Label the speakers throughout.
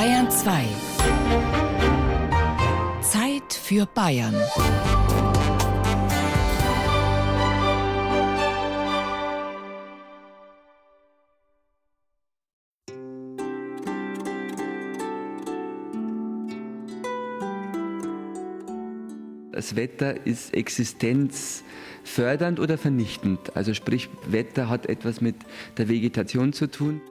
Speaker 1: Bayern 2. Zeit für Bayern.
Speaker 2: Das Wetter ist existenzfördernd oder vernichtend. Also sprich, Wetter hat etwas mit der Vegetation zu tun.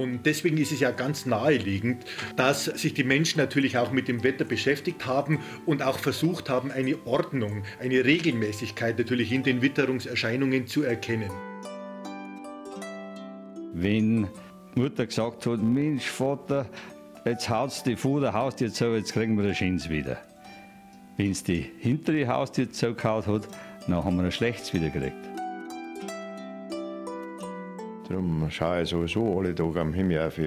Speaker 3: Und deswegen ist es ja ganz naheliegend, dass sich die Menschen natürlich auch mit dem Wetter beschäftigt haben und auch versucht haben, eine Ordnung, eine Regelmäßigkeit natürlich in den Witterungserscheinungen zu erkennen.
Speaker 4: Wenn Mutter gesagt hat, Mensch, Vater, jetzt haut's die vor der Haustür zu, jetzt kriegen wir das Schins wieder. Wenn es die hintere Haustür zugehauen hat, dann haben wir ein schlechtes wieder gekriegt.
Speaker 5: Darum schaue ich sowieso alle Tage am Himmel auf.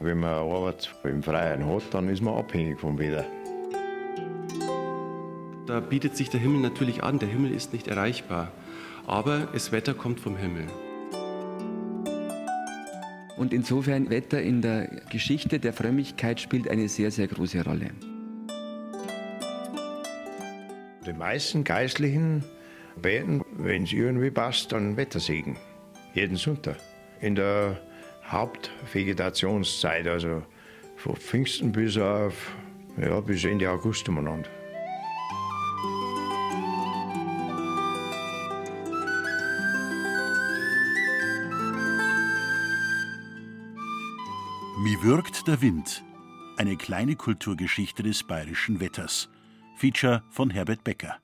Speaker 5: Wenn man Arbeit im Freien hat, dann ist man abhängig vom Wetter.
Speaker 6: Da bietet sich der Himmel natürlich an. Der Himmel ist nicht erreichbar. Aber das Wetter kommt vom Himmel.
Speaker 2: Und insofern Wetter in der Geschichte der Frömmigkeit spielt eine sehr, sehr große Rolle.
Speaker 5: Die meisten Geistlichen beten, wenn es irgendwie passt, dann Wettersegen. Jeden Sonntag. In der Hauptvegetationszeit, also von Pfingsten bis auf ja, bis Ende August umeinander.
Speaker 7: Wie wirkt der Wind? Eine kleine Kulturgeschichte des bayerischen Wetters. Feature von Herbert Becker.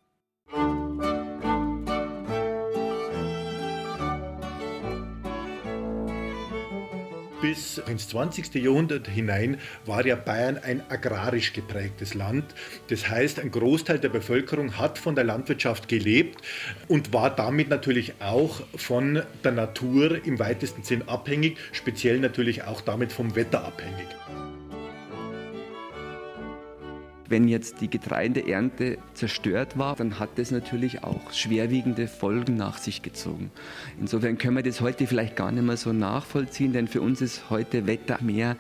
Speaker 3: Bis ins 20. Jahrhundert hinein war ja Bayern ein agrarisch geprägtes Land. Das heißt, ein Großteil der Bevölkerung hat von der Landwirtschaft gelebt und war damit natürlich auch von der Natur im weitesten Sinn abhängig, speziell natürlich auch damit vom Wetter abhängig.
Speaker 2: Wenn jetzt die Getreideernte zerstört war, dann hat das natürlich auch schwerwiegende Folgen nach sich gezogen. Insofern können wir das heute vielleicht gar nicht mehr so nachvollziehen, denn für uns ist heute Wetter mehr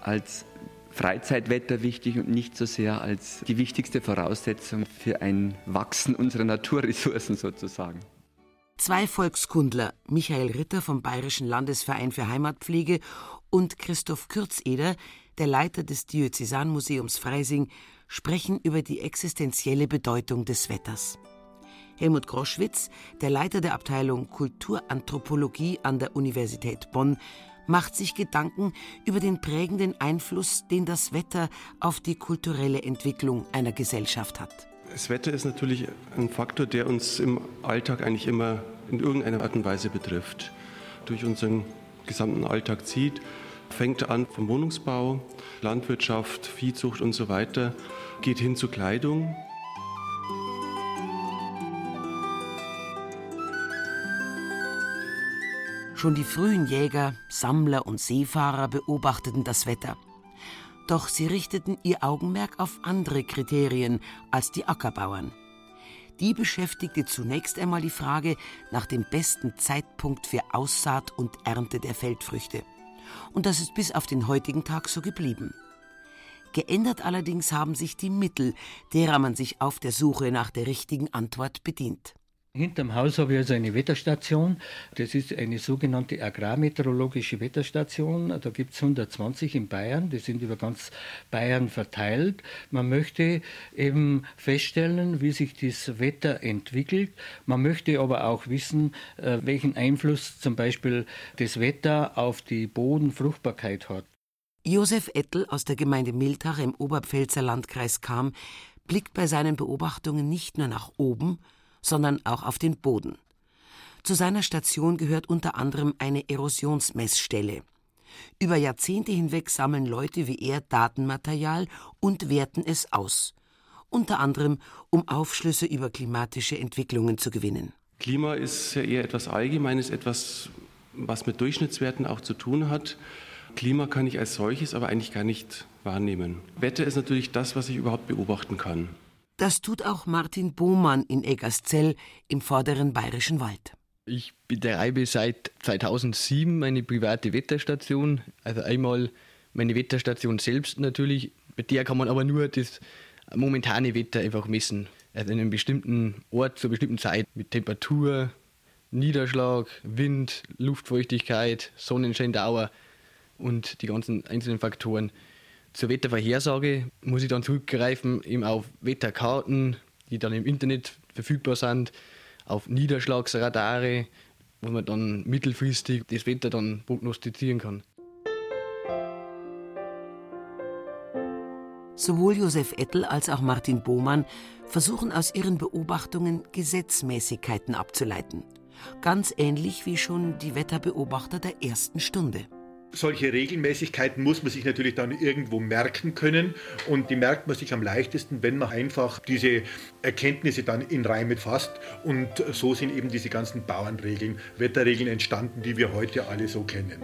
Speaker 2: als Freizeitwetter wichtig und nicht so sehr als die wichtigste Voraussetzung für ein Wachsen unserer Naturressourcen sozusagen.
Speaker 1: Zwei Volkskundler, Michael Ritter vom Bayerischen Landesverein für Heimatpflege und Christoph Kürzeder, der Leiter des Diözesanmuseums Freising, sprechen über die existenzielle Bedeutung des Wetters. Helmut Groschwitz, der Leiter der Abteilung Kulturanthropologie an der Universität Bonn, macht sich Gedanken über den prägenden Einfluss, den das Wetter auf die kulturelle Entwicklung einer Gesellschaft hat.
Speaker 6: Das Wetter ist natürlich ein Faktor, der uns im Alltag eigentlich immer in irgendeiner Art und Weise betrifft. Durch unseren gesamten Alltag zieht, fängt an vom Wohnungsbau, Landwirtschaft, Viehzucht und so weiter, geht hin zu Kleidung.
Speaker 1: Schon die frühen Jäger, Sammler und Seefahrer beobachteten das Wetter. Doch sie richteten ihr Augenmerk auf andere Kriterien als die Ackerbauern. Die beschäftigte zunächst einmal die Frage nach dem besten Zeitpunkt für Aussaat und Ernte der Feldfrüchte. Und das ist bis auf den heutigen Tag so geblieben. Geändert allerdings haben sich die Mittel, derer man sich auf der Suche nach der richtigen Antwort bedient.
Speaker 8: Hinterm Haus habe ich also eine Wetterstation. Das ist eine sogenannte agrarmeteorologische Wetterstation. Da gibt es 120 in Bayern. Die sind über ganz Bayern verteilt. Man möchte eben feststellen, wie sich das Wetter entwickelt. Man möchte aber auch wissen, äh, welchen Einfluss zum Beispiel das Wetter auf die Bodenfruchtbarkeit hat.
Speaker 1: Josef Ettel aus der Gemeinde Miltach im Oberpfälzer Landkreis Kam blickt bei seinen Beobachtungen nicht nur nach oben, sondern auch auf den Boden. Zu seiner Station gehört unter anderem eine Erosionsmessstelle. Über Jahrzehnte hinweg sammeln Leute wie er Datenmaterial und werten es aus. Unter anderem, um Aufschlüsse über klimatische Entwicklungen zu gewinnen.
Speaker 6: Klima ist ja eher etwas Allgemeines, etwas, was mit Durchschnittswerten auch zu tun hat. Klima kann ich als solches aber eigentlich gar nicht wahrnehmen. Wetter ist natürlich das, was ich überhaupt beobachten kann.
Speaker 1: Das tut auch Martin Bohmann in Eggerszell im vorderen bayerischen Wald.
Speaker 9: Ich betreibe seit 2007 meine private Wetterstation. Also einmal meine Wetterstation selbst natürlich. Bei der kann man aber nur das momentane Wetter einfach messen. Also in einem bestimmten Ort zur bestimmten Zeit mit Temperatur, Niederschlag, Wind, Luftfeuchtigkeit, Sonnenscheindauer und die ganzen einzelnen Faktoren. Zur Wettervorhersage muss ich dann zurückgreifen eben auf Wetterkarten, die dann im Internet verfügbar sind, auf Niederschlagsradare, wo man dann mittelfristig das Wetter dann prognostizieren kann.
Speaker 1: Sowohl Josef Ettel als auch Martin Bohmann versuchen aus ihren Beobachtungen Gesetzmäßigkeiten abzuleiten. Ganz ähnlich wie schon die Wetterbeobachter der ersten Stunde.
Speaker 3: Solche Regelmäßigkeiten muss man sich natürlich dann irgendwo merken können und die merkt man sich am leichtesten, wenn man einfach diese Erkenntnisse dann in Reime fasst und so sind eben diese ganzen Bauernregeln, Wetterregeln entstanden, die wir heute alle so kennen.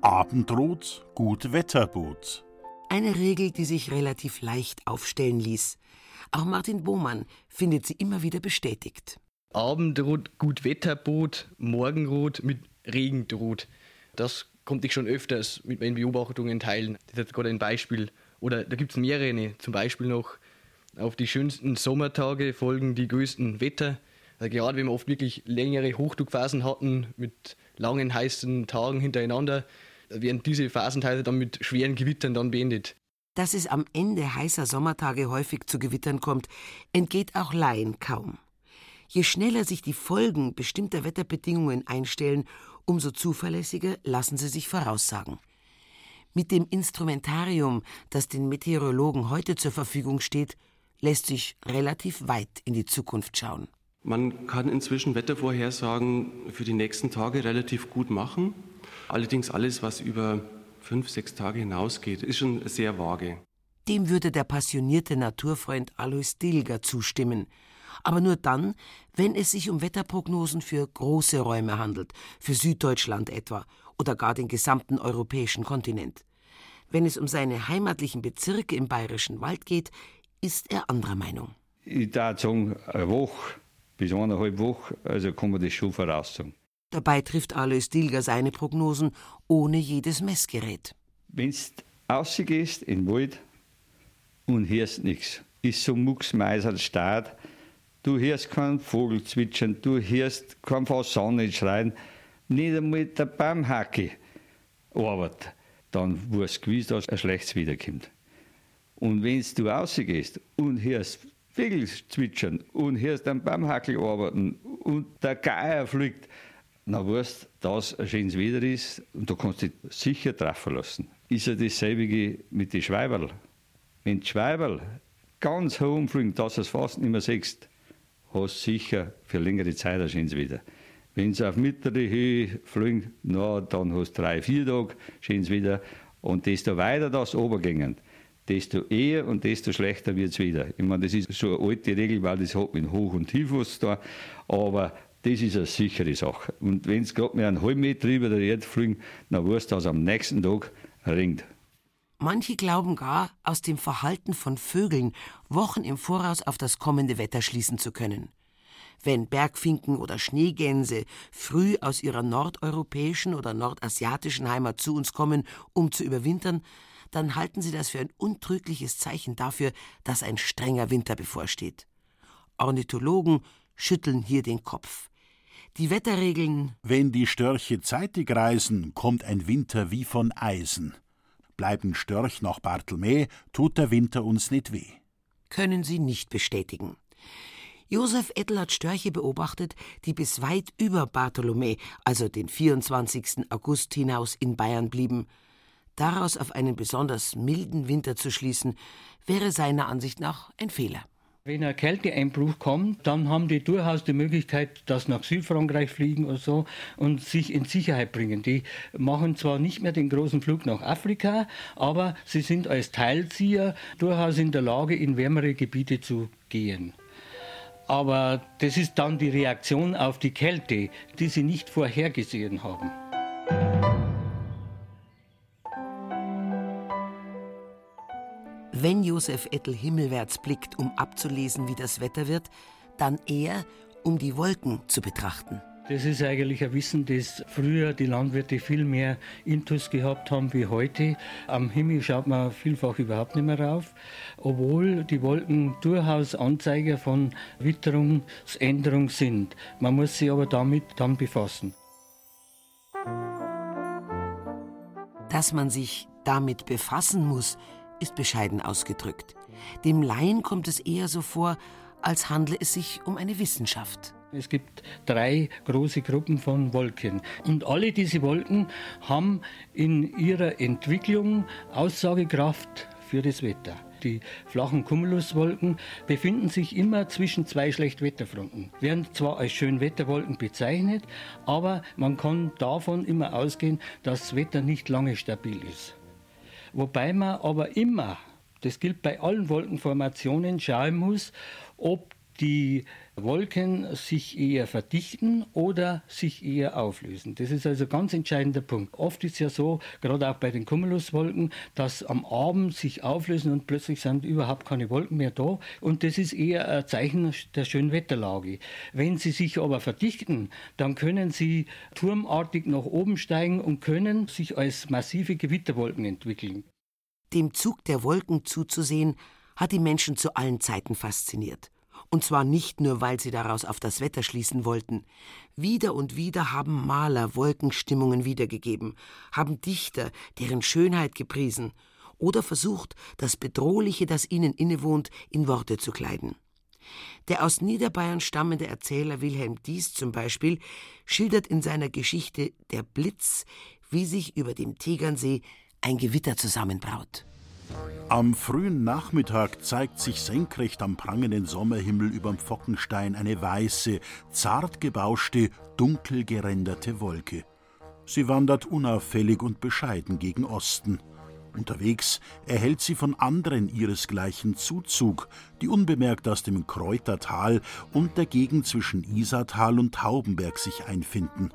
Speaker 7: Abendrot, gut Wetterbot.
Speaker 1: Eine Regel, die sich relativ leicht aufstellen ließ. Auch Martin Bohmann findet sie immer wieder bestätigt.
Speaker 9: Abendrot, gut Wetterbot, Morgenrot mit Regen droht. Das konnte ich schon öfters mit meinen Beobachtungen teilen. Das ist jetzt gerade ein Beispiel. Oder da gibt es mehrere. Zum Beispiel noch auf die schönsten Sommertage folgen die größten Wetter. Also gerade wenn wir oft wirklich längere Hochdruckphasen hatten mit langen heißen Tagen hintereinander, werden diese Phasenteile dann mit schweren Gewittern dann beendet.
Speaker 1: Dass es am Ende heißer Sommertage häufig zu Gewittern kommt, entgeht auch Laien kaum. Je schneller sich die Folgen bestimmter Wetterbedingungen einstellen, umso zuverlässiger lassen sie sich voraussagen. Mit dem Instrumentarium, das den Meteorologen heute zur Verfügung steht, lässt sich relativ weit in die Zukunft schauen.
Speaker 6: Man kann inzwischen Wettervorhersagen für die nächsten Tage relativ gut machen. Allerdings alles, was über fünf, sechs Tage hinausgeht, ist schon sehr vage.
Speaker 1: Dem würde der passionierte Naturfreund Alois Dilger zustimmen aber nur dann, wenn es sich um Wetterprognosen für große Räume handelt, für Süddeutschland etwa oder gar den gesamten europäischen Kontinent. Wenn es um seine heimatlichen Bezirke im bayerischen Wald geht, ist er anderer Meinung.
Speaker 4: Ich würde sagen, eine Woche bis eineinhalb Wochen, also kann man das schon voraussagen.
Speaker 1: Dabei trifft Alois Dilger seine Prognosen ohne jedes Messgerät.
Speaker 4: Wenn du rausgehst in den Wald und hörst nichts, ist so mucksmeiser Staat, Du hörst keinen Vogel zwitschern, du hörst keinen Fasan schreien, nicht einmal der Baumhacke arbeitet. Dann wirst du gewiss, dass ein schlechtes wiederkommt. Und wenn du rausgehst und hörst Vögel zwitschern und hörst einen Baumhackel arbeiten und der Geier fliegt, dann weißt du, dass ein schönes Wetter ist und du kannst dich sicher treffen lassen. Ist ja dasselbe mit den Schweiberl. Wenn die Schweiberl ganz hoch fliegen, dass du es fast nicht mehr siehst, hast sicher für längere Zeit erscheint wieder. Wenn sie auf mittlere Höhe fliegen, na, dann hast du drei, vier Tage, scheint wieder. Und desto weiter das obergängen, desto eher und desto schlechter wird es wieder. Ich meine, das ist so eine alte Regel, weil das hat mit Hoch- und Tiefwasser da. Aber das ist eine sichere Sache. Und wenn es gerade mit einem halben Meter über der Erde fliegen, dann weißt du, dass am nächsten Tag ringt.
Speaker 1: Manche glauben gar, aus dem Verhalten von Vögeln Wochen im Voraus auf das kommende Wetter schließen zu können. Wenn Bergfinken oder Schneegänse früh aus ihrer nordeuropäischen oder nordasiatischen Heimat zu uns kommen, um zu überwintern, dann halten sie das für ein untrügliches Zeichen dafür, dass ein strenger Winter bevorsteht. Ornithologen schütteln hier den Kopf. Die Wetterregeln
Speaker 7: Wenn die Störche zeitig reisen, kommt ein Winter wie von Eisen. Bleiben Störch nach Barthelme, tut der Winter uns nicht weh.
Speaker 1: Können sie nicht bestätigen. Josef Ettel hat Störche beobachtet, die bis weit über Bartholomä, also den 24. August hinaus in Bayern blieben. Daraus auf einen besonders milden Winter zu schließen, wäre seiner Ansicht nach ein Fehler.
Speaker 8: Wenn ein Kälteeinbruch kommt, dann haben die durchaus die Möglichkeit, dass nach Südfrankreich fliegen oder so und sich in Sicherheit bringen. Die machen zwar nicht mehr den großen Flug nach Afrika, aber sie sind als Teilzieher durchaus in der Lage, in wärmere Gebiete zu gehen. Aber das ist dann die Reaktion auf die Kälte, die sie nicht vorhergesehen haben.
Speaker 1: Wenn Josef Ettel himmelwärts blickt, um abzulesen, wie das Wetter wird, dann eher, um die Wolken zu betrachten.
Speaker 8: Das ist eigentlich ein Wissen, das früher die Landwirte viel mehr Intus gehabt haben wie heute. Am Himmel schaut man vielfach überhaupt nicht mehr rauf, obwohl die Wolken durchaus Anzeiger von Witterungsänderung sind. Man muss sich aber damit dann befassen.
Speaker 1: Dass man sich damit befassen muss, ist bescheiden ausgedrückt. Dem Laien kommt es eher so vor, als handle es sich um eine Wissenschaft.
Speaker 8: Es gibt drei große Gruppen von Wolken. Und alle diese Wolken haben in ihrer Entwicklung Aussagekraft für das Wetter. Die flachen Cumuluswolken befinden sich immer zwischen zwei Schlechtwetterfronten, werden zwar als Schönwetterwolken bezeichnet, aber man kann davon immer ausgehen, dass das Wetter nicht lange stabil ist. Wobei man aber immer, das gilt bei allen Wolkenformationen, schauen muss, ob die Wolken sich eher verdichten oder sich eher auflösen. Das ist also ein ganz entscheidender Punkt. Oft ist es ja so, gerade auch bei den Cumuluswolken, dass am Abend sich auflösen und plötzlich sind überhaupt keine Wolken mehr da. Und das ist eher ein Zeichen der schönen Wetterlage. Wenn sie sich aber verdichten, dann können sie turmartig nach oben steigen und können sich als massive Gewitterwolken entwickeln.
Speaker 1: Dem Zug der Wolken zuzusehen, hat die Menschen zu allen Zeiten fasziniert. Und zwar nicht nur, weil sie daraus auf das Wetter schließen wollten. Wieder und wieder haben Maler Wolkenstimmungen wiedergegeben, haben Dichter deren Schönheit gepriesen oder versucht, das Bedrohliche, das ihnen innewohnt, in Worte zu kleiden. Der aus Niederbayern stammende Erzähler Wilhelm Dies zum Beispiel schildert in seiner Geschichte Der Blitz, wie sich über dem Tegernsee ein Gewitter zusammenbraut.
Speaker 7: Am frühen Nachmittag zeigt sich senkrecht am prangenden Sommerhimmel überm Pfockenstein eine weiße, zart gebauschte, dunkel geränderte Wolke. Sie wandert unauffällig und bescheiden gegen Osten. Unterwegs erhält sie von anderen ihresgleichen Zuzug, die unbemerkt aus dem Kräutertal und der Gegend zwischen Isartal und Taubenberg sich einfinden.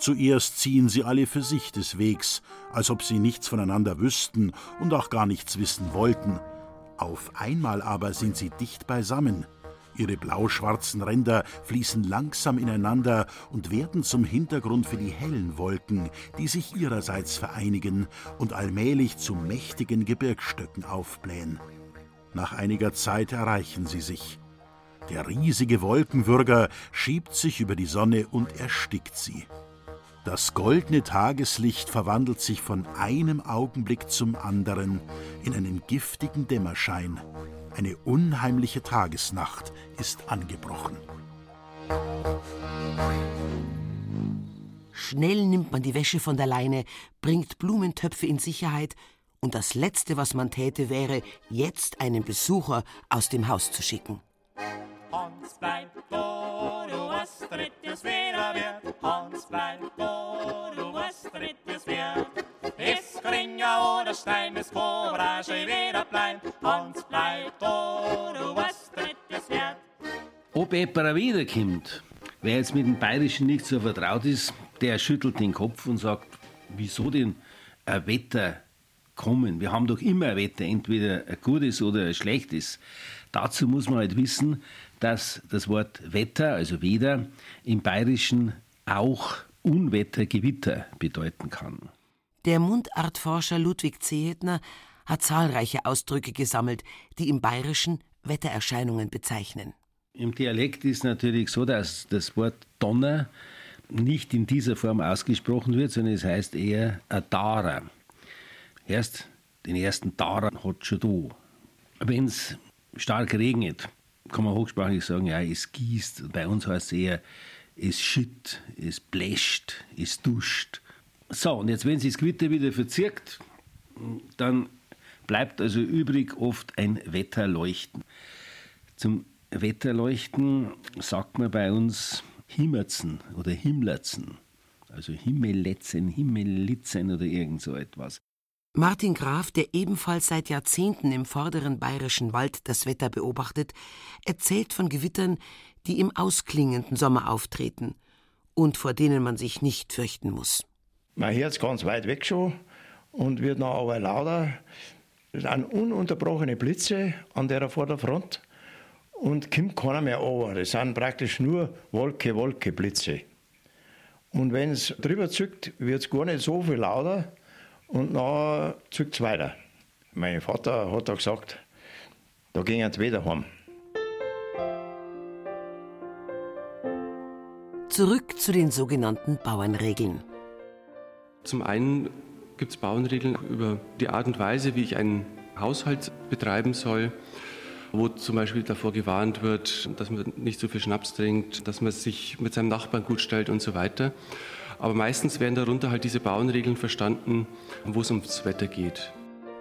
Speaker 7: Zuerst ziehen sie alle für sich des Wegs, als ob sie nichts voneinander wüssten und auch gar nichts wissen wollten. Auf einmal aber sind sie dicht beisammen. Ihre blau-schwarzen Ränder fließen langsam ineinander und werden zum Hintergrund für die hellen Wolken, die sich ihrerseits vereinigen und allmählich zu mächtigen Gebirgsstöcken aufblähen. Nach einiger Zeit erreichen sie sich. Der riesige Wolkenwürger schiebt sich über die Sonne und erstickt sie. Das goldene Tageslicht verwandelt sich von einem Augenblick zum anderen in einen giftigen Dämmerschein. Eine unheimliche Tagesnacht ist angebrochen.
Speaker 1: Schnell nimmt man die Wäsche von der Leine, bringt Blumentöpfe in Sicherheit, und das Letzte, was man täte, wäre, jetzt einen Besucher aus dem Haus zu schicken. Hans bleibt wo du was drittes wieder wird. Hans bleibt wo du was drittes wird. Es Kringer oder Stein, Cobra schon wieder bleibt. Hans bleibt wo du was drittes wird.
Speaker 10: Ob jemand wiederkommt, wer jetzt mit dem Bayerischen nicht so vertraut ist, der schüttelt den Kopf und sagt, wieso denn ein Wetter kommen? Wir haben doch immer ein Wetter, entweder ein gutes oder ein schlechtes. Dazu muss man halt wissen, dass das Wort Wetter, also Wetter, im Bayerischen auch Unwetter, Gewitter bedeuten kann.
Speaker 1: Der Mundartforscher Ludwig Zehetner hat zahlreiche Ausdrücke gesammelt, die im Bayerischen Wettererscheinungen bezeichnen.
Speaker 10: Im Dialekt ist natürlich so, dass das Wort Donner nicht in dieser Form ausgesprochen wird, sondern es heißt eher ein Dara. Erst den ersten Dara hat schon da. Wenn es stark regnet, kann man hochsprachlich sagen, ja, es gießt. Bei uns heißt es eher, es schütt, es bläscht, es duscht. So, und jetzt, wenn sich das Gewitter wieder verzirkt, dann bleibt also übrig oft ein Wetterleuchten. Zum Wetterleuchten sagt man bei uns Himmerzen oder Himmlerzen, also Himmelletzen, Himmelitzen oder irgend so etwas.
Speaker 1: Martin Graf, der ebenfalls seit Jahrzehnten im vorderen bayerischen Wald das Wetter beobachtet, erzählt von Gewittern, die im ausklingenden Sommer auftreten und vor denen man sich nicht fürchten muss.
Speaker 5: Man hört es ganz weit weg schon und wird noch aber lauter. Es sind ununterbrochene Blitze an der Vorderfront und kommt keiner mehr over. Das sind praktisch nur Wolke, Wolke, Blitze. Und wenn es drüber zückt, wird es gar nicht so viel lauter und dann zückt es weiter. Mein Vater hat da gesagt, da gehen sie wieder heim.
Speaker 1: Zurück zu den sogenannten Bauernregeln.
Speaker 6: Zum einen gibt es Bauernregeln über die Art und Weise, wie ich einen Haushalt betreiben soll, wo zum Beispiel davor gewarnt wird, dass man nicht so viel Schnaps trinkt, dass man sich mit seinem Nachbarn gut stellt und so weiter. Aber meistens werden darunter halt diese Bauernregeln verstanden, wo es ums Wetter geht.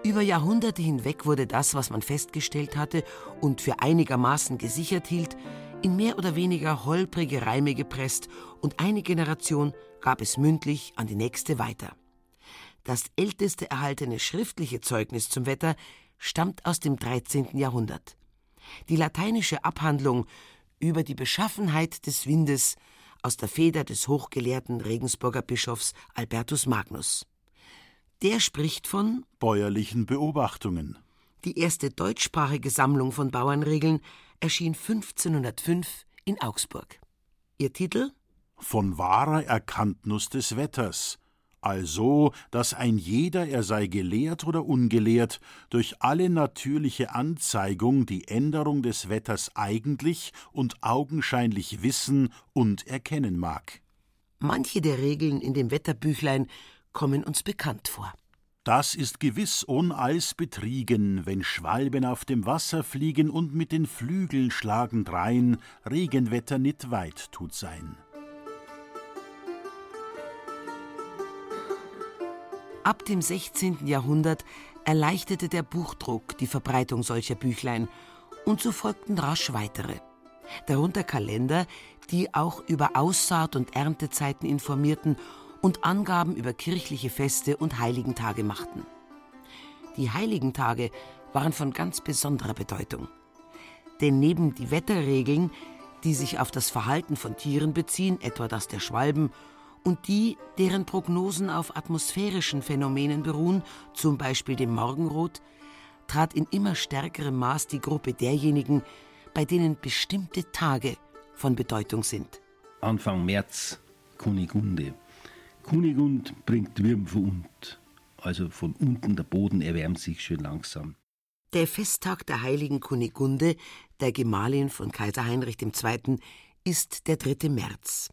Speaker 1: Über Jahrhunderte hinweg wurde das, was man festgestellt hatte und für einigermaßen gesichert hielt, in mehr oder weniger holprige Reime gepresst und eine Generation gab es mündlich an die nächste weiter. Das älteste erhaltene schriftliche Zeugnis zum Wetter stammt aus dem 13. Jahrhundert. Die lateinische Abhandlung über die Beschaffenheit des Windes aus der Feder des hochgelehrten Regensburger Bischofs Albertus Magnus. Der spricht von
Speaker 7: bäuerlichen Beobachtungen.
Speaker 1: Die erste deutschsprachige Sammlung von Bauernregeln erschien 1505 in Augsburg. Ihr Titel
Speaker 7: Von wahrer Erkanntnis des Wetters, also, dass ein jeder, er sei gelehrt oder ungelehrt, durch alle natürliche Anzeigung die Änderung des Wetters eigentlich und augenscheinlich wissen und erkennen mag.
Speaker 1: Manche der Regeln in dem Wetterbüchlein kommen uns bekannt vor.
Speaker 7: Das ist gewiss ohnals betriegen, wenn Schwalben auf dem Wasser fliegen und mit den Flügeln schlagend rein, Regenwetter nit weit tut sein.
Speaker 1: Ab dem 16. Jahrhundert erleichterte der Buchdruck die Verbreitung solcher Büchlein und so folgten rasch weitere. Darunter Kalender, die auch über Aussaat und Erntezeiten informierten und Angaben über kirchliche Feste und Heiligentage machten. Die Heiligentage waren von ganz besonderer Bedeutung. Denn neben die Wetterregeln, die sich auf das Verhalten von Tieren beziehen, etwa das der Schwalben und die, deren Prognosen auf atmosphärischen Phänomenen beruhen, zum Beispiel dem Morgenrot, trat in immer stärkerem Maß die Gruppe derjenigen, bei denen bestimmte Tage von Bedeutung sind.
Speaker 10: Anfang März, Kunigunde. Kunigund bringt Würm von unt. Also von unten der Boden erwärmt sich schön langsam.
Speaker 1: Der Festtag der heiligen Kunigunde, der Gemahlin von Kaiser Heinrich II., ist der 3. März.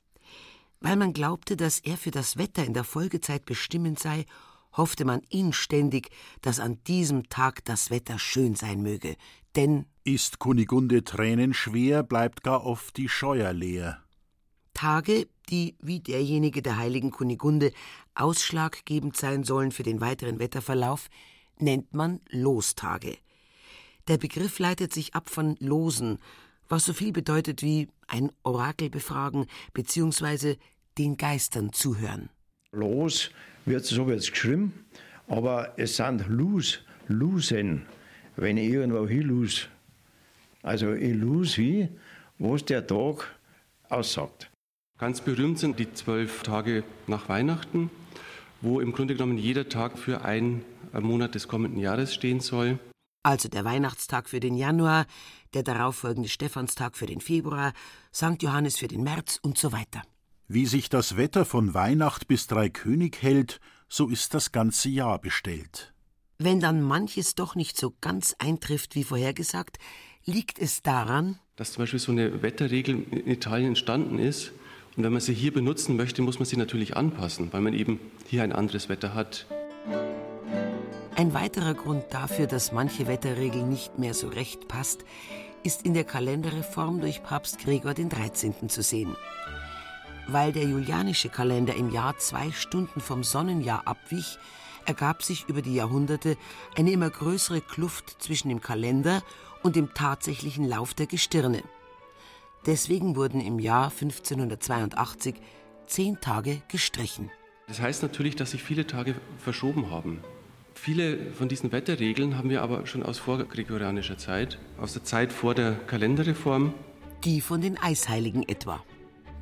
Speaker 1: Weil man glaubte, dass er für das Wetter in der Folgezeit bestimmend sei, hoffte man inständig, dass an diesem Tag das Wetter schön sein möge, denn
Speaker 7: ist Kunigunde tränenschwer, bleibt gar oft die Scheuer leer.
Speaker 1: Tage, die wie derjenige der heiligen Kunigunde ausschlaggebend sein sollen für den weiteren Wetterverlauf, nennt man Lostage. Der Begriff leitet sich ab von Losen, was so viel bedeutet wie ein Orakel befragen bzw. den Geistern zuhören.
Speaker 5: Los wird so wird's geschrieben, aber es sind Lus, Lusen, wenn ich irgendwo hinlus. Also ich lus wie, was der Tag aussagt.
Speaker 6: Ganz berühmt sind die zwölf Tage nach Weihnachten, wo im Grunde genommen jeder Tag für einen Monat des kommenden Jahres stehen soll.
Speaker 1: Also der Weihnachtstag für den Januar, der darauffolgende Stephanstag für den Februar, St. Johannes für den März und so weiter.
Speaker 7: Wie sich das Wetter von Weihnacht bis Dreikönig hält, so ist das ganze Jahr bestellt.
Speaker 1: Wenn dann manches doch nicht so ganz eintrifft wie vorhergesagt, liegt es daran,
Speaker 6: dass zum Beispiel so eine Wetterregel in Italien entstanden ist. Und wenn man sie hier benutzen möchte, muss man sie natürlich anpassen, weil man eben hier ein anderes Wetter hat.
Speaker 1: Ein weiterer Grund dafür, dass manche Wetterregel nicht mehr so recht passt, ist in der Kalenderreform durch Papst Gregor XIII. zu sehen. Weil der julianische Kalender im Jahr zwei Stunden vom Sonnenjahr abwich, ergab sich über die Jahrhunderte eine immer größere Kluft zwischen dem Kalender und dem tatsächlichen Lauf der Gestirne. Deswegen wurden im Jahr 1582 zehn Tage gestrichen.
Speaker 6: Das heißt natürlich, dass sich viele Tage verschoben haben. Viele von diesen Wetterregeln haben wir aber schon aus vorgregorianischer Zeit, aus der Zeit vor der Kalenderreform.
Speaker 1: Die von den Eisheiligen etwa.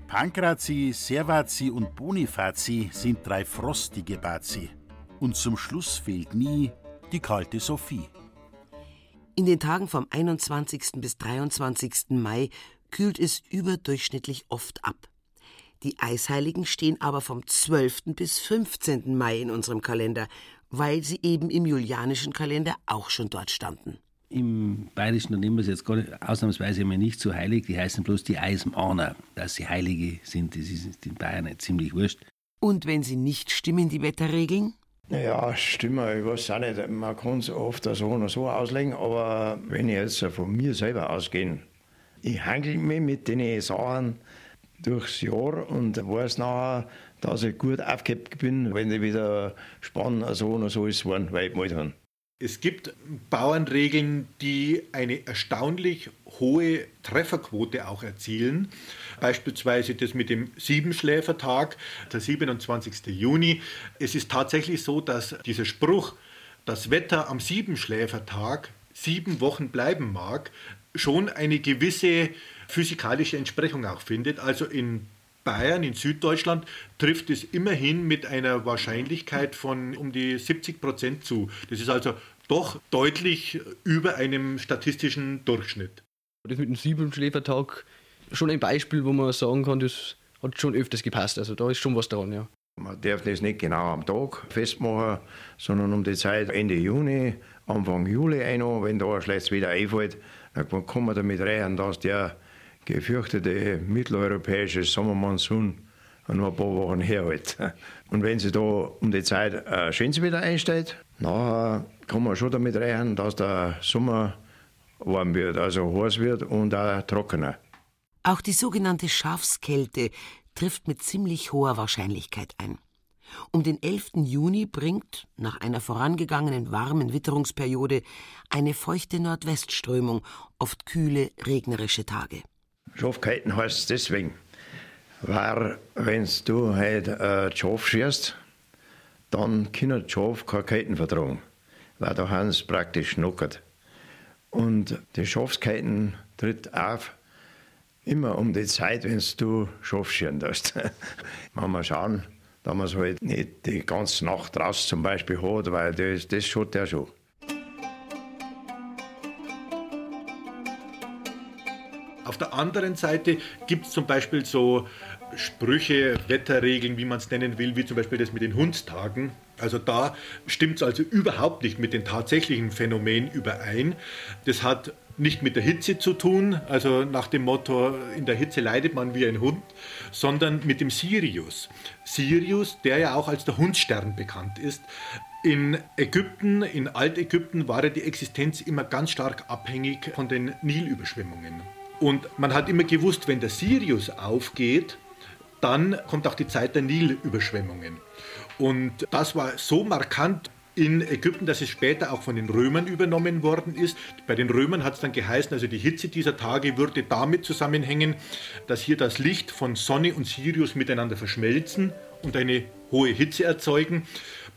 Speaker 7: Pankrazi, Servazi und Bonifazi sind drei frostige Bazi. Und zum Schluss fehlt nie die kalte Sophie.
Speaker 1: In den Tagen vom 21. bis 23. Mai kühlt es überdurchschnittlich oft ab. Die Eisheiligen stehen aber vom 12. bis 15. Mai in unserem Kalender, weil sie eben im julianischen Kalender auch schon dort standen.
Speaker 10: Im Bayerischen nehmen wir es jetzt gar nicht, ausnahmsweise immer nicht so heilig, die heißen bloß die Eismaner. Dass sie Heilige sind, das ist in Bayern nicht ziemlich wurscht.
Speaker 1: Und wenn sie nicht stimmen, die Wetterregeln?
Speaker 5: Ja, stimmen, ich weiß auch nicht. Man kann es oft so oder so auslegen, aber wenn ich jetzt von mir selber ausgehe, ich handle mich mit den Sachen durchs Jahr und weiß nachher, dass ich gut aufgehebt bin, wenn ich wieder spannend so oder so ist, weil ich gemalt habe.
Speaker 3: Es gibt Bauernregeln, die eine erstaunlich hohe Trefferquote auch erzielen. Beispielsweise das mit dem Siebenschläfertag, der 27. Juni. Es ist tatsächlich so, dass dieser Spruch, das Wetter am Siebenschläfertag sieben Wochen bleiben mag, schon eine gewisse physikalische Entsprechung auch findet. Also in Bayern, in Süddeutschland, trifft es immerhin mit einer Wahrscheinlichkeit von um die 70 Prozent zu. Das ist also doch deutlich über einem statistischen Durchschnitt.
Speaker 9: Das mit dem Siebenschläfertag schon ein Beispiel, wo man sagen kann, das hat schon öfters gepasst. Also da ist schon was dran, ja.
Speaker 5: Man darf das nicht genau am Tag festmachen, sondern um die Zeit Ende Juni, Anfang Juli ein, wenn da ein schlechtes Wetter einfällt, dann kann man damit rechnen, dass der gefürchtete mitteleuropäische Sommermonsun noch ein paar Wochen herhält. Und wenn sie da um die Zeit ein schönes Wetter einstellt, nachher kann man schon damit rechnen, dass der Sommer warm wird, also heiß wird und auch trockener.
Speaker 1: Auch die sogenannte Schafskälte trifft mit ziemlich hoher Wahrscheinlichkeit ein. Um den 11. Juni bringt, nach einer vorangegangenen warmen Witterungsperiode, eine feuchte Nordwestströmung oft kühle, regnerische Tage.
Speaker 5: Schafkalten heißt es deswegen, weil wenn du halt äh, Schaf schießt, dann können die Schaf keine Kalten vertragen, weil da haben sie praktisch schnuckert. Und die Schafskalten tritt auf immer um die Zeit, wenn du Schaf schießen darfst. Man mal schauen, dass man es halt nicht die ganze Nacht raus zum Beispiel hat, weil das, das schaut der schon.
Speaker 3: Auf der anderen Seite gibt es zum Beispiel so Sprüche, Wetterregeln, wie man es nennen will, wie zum Beispiel das mit den Hundstagen. Also da stimmt es also überhaupt nicht mit den tatsächlichen Phänomenen überein. Das hat nicht mit der Hitze zu tun, also nach dem Motto, in der Hitze leidet man wie ein Hund, sondern mit dem Sirius. Sirius, der ja auch als der Hundstern bekannt ist. In Ägypten, in Altägypten war ja die Existenz immer ganz stark abhängig von den Nilüberschwemmungen. Und man hat immer gewusst, wenn der Sirius aufgeht, dann kommt auch die Zeit der Nilüberschwemmungen. Und das war so markant in Ägypten, dass es später auch von den Römern übernommen worden ist. Bei den Römern hat es dann geheißen, also die Hitze dieser Tage würde damit zusammenhängen, dass hier das Licht von Sonne und Sirius miteinander verschmelzen und eine hohe Hitze erzeugen.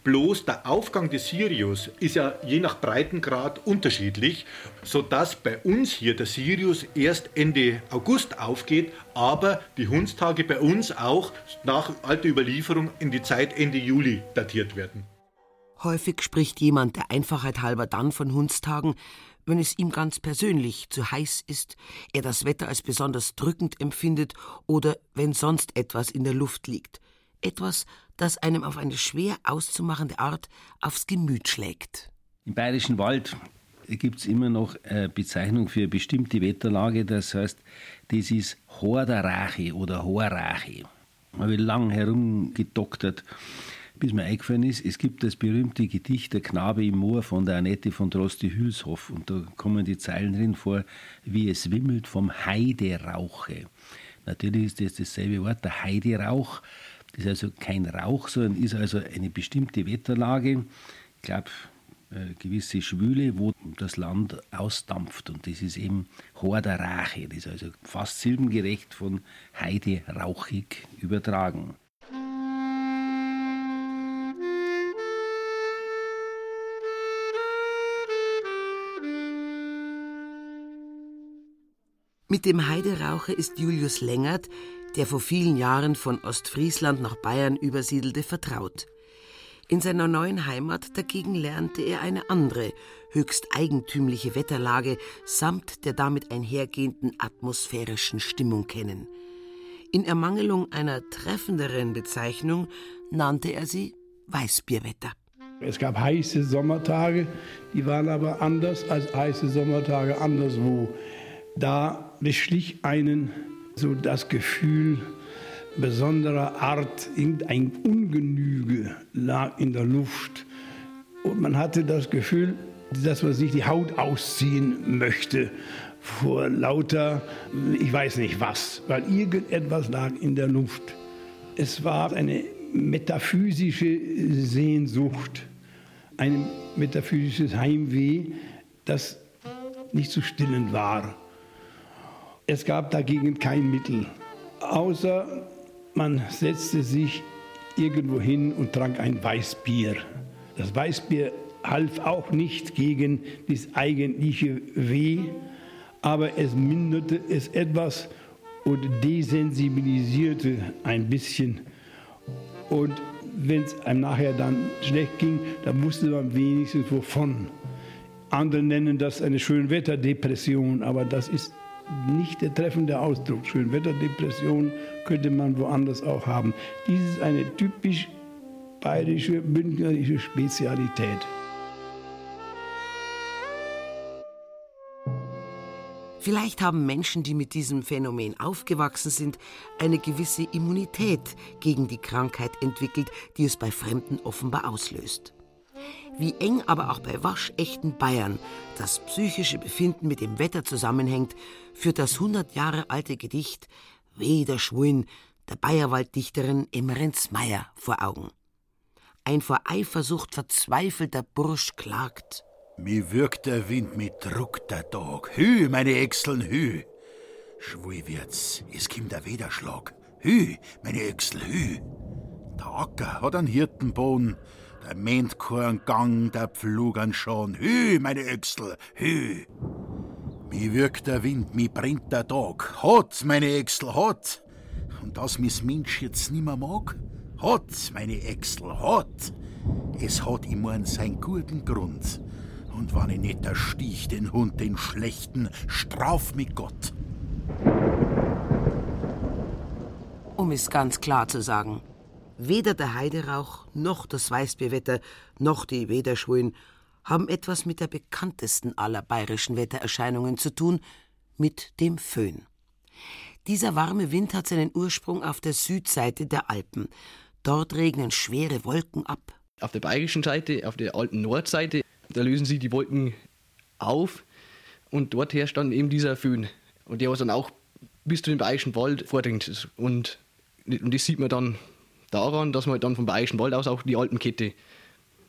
Speaker 3: Bloß der Aufgang des Sirius ist ja je nach Breitengrad unterschiedlich, sodass bei uns hier der Sirius erst Ende August aufgeht, aber die Hundstage bei uns auch nach alter Überlieferung in die Zeit Ende Juli datiert werden.
Speaker 1: Häufig spricht jemand der Einfachheit halber dann von Hundstagen, wenn es ihm ganz persönlich zu heiß ist, er das Wetter als besonders drückend empfindet oder wenn sonst etwas in der Luft liegt. Etwas, das einem auf eine schwer auszumachende Art aufs Gemüt schlägt.
Speaker 10: Im Bayerischen Wald gibt es immer noch eine Bezeichnung für eine bestimmte Wetterlage, das heißt, das ist Horderache oder Horrache. Da habe ich lang herumgedoktert, bis mir eingefallen ist, es gibt das berühmte Gedicht Der Knabe im Moor von der Annette von Droste-Hülshoff und da kommen die Zeilen drin vor, wie es wimmelt vom Heiderauche. Natürlich ist das dasselbe Wort, der Heiderauch. Das ist also kein Rauch, sondern ist also eine bestimmte Wetterlage. Ich glaube, eine gewisse Schwüle, wo das Land ausdampft. Und das ist eben Horderache. Das ist also fast silbengerecht von Heide rauchig übertragen.
Speaker 1: Mit dem Heideraucher ist Julius Längert, der vor vielen Jahren von Ostfriesland nach Bayern übersiedelte, vertraut. In seiner neuen Heimat dagegen lernte er eine andere, höchst eigentümliche Wetterlage samt der damit einhergehenden atmosphärischen Stimmung kennen. In Ermangelung einer treffenderen Bezeichnung nannte er sie Weißbierwetter.
Speaker 11: Es gab heiße Sommertage, die waren aber anders als heiße Sommertage anderswo. Da beschlich einen so das Gefühl besonderer Art, irgendein Ungenüge lag in der Luft. Und man hatte das Gefühl, dass man sich die Haut ausziehen möchte vor lauter, ich weiß nicht was, weil irgendetwas lag in der Luft. Es war eine metaphysische Sehnsucht, ein metaphysisches Heimweh, das nicht zu stillen war. Es gab dagegen kein Mittel, außer man setzte sich irgendwo hin und trank ein Weißbier. Das Weißbier half auch nicht gegen das eigentliche Weh, aber es minderte es etwas und desensibilisierte ein bisschen. Und wenn es einem nachher dann schlecht ging, dann wusste man wenigstens wovon. Andere nennen das eine Schönwetterdepression, aber das ist nicht der treffende Ausdruck. Schönwetterdepression könnte man woanders auch haben. Dies ist eine typisch bayerische, bündnerische Spezialität.
Speaker 1: Vielleicht haben Menschen, die mit diesem Phänomen aufgewachsen sind, eine gewisse Immunität gegen die Krankheit entwickelt, die es bei Fremden offenbar auslöst. Wie eng aber auch bei waschechten Bayern das psychische Befinden mit dem Wetter zusammenhängt, führt das 100 Jahre alte Gedicht Weder Schwuin der Bayerwalddichterin Emmerenz Meyer vor Augen. Ein vor Eifersucht verzweifelter Bursch klagt.
Speaker 7: Mi wirkt der Wind, mi druckt der Tag. Hü, meine Äxeln, hü. Schwul wird's, es kommt der Wederschlag. Hü, meine Äxel, hü. Der Acker hat einen Hirtenboden, der Mentkorn Gang, der Pflug an schon. Hü, meine Äxel, hü. Mi wirkt der Wind, mi brennt der Tag. Hat, meine Äxel, hat. Und dass mis Mensch jetzt nimmer mag? Hat, meine Äxel, hat. Es hat immer seinen guten Grund. Und wann ich nicht der Stich den Hund, den Schlechten, straf mich Gott.
Speaker 1: Um es ganz klar zu sagen, weder der Heiderauch noch das Weißbierwetter noch die Wederschwulen haben etwas mit der bekanntesten aller bayerischen Wettererscheinungen zu tun, mit dem Föhn. Dieser warme Wind hat seinen Ursprung auf der Südseite der Alpen. Dort regnen schwere Wolken ab.
Speaker 9: Auf der bayerischen Seite, auf der alten Nordseite, da lösen sich die Wolken auf und dort herrscht dann eben dieser Föhn. Und der was dann auch bis zu dem Bayerischen Wald vordringt. Und, und das sieht man dann daran, dass man halt dann vom Bayerischen Wald aus auch die Alpenkette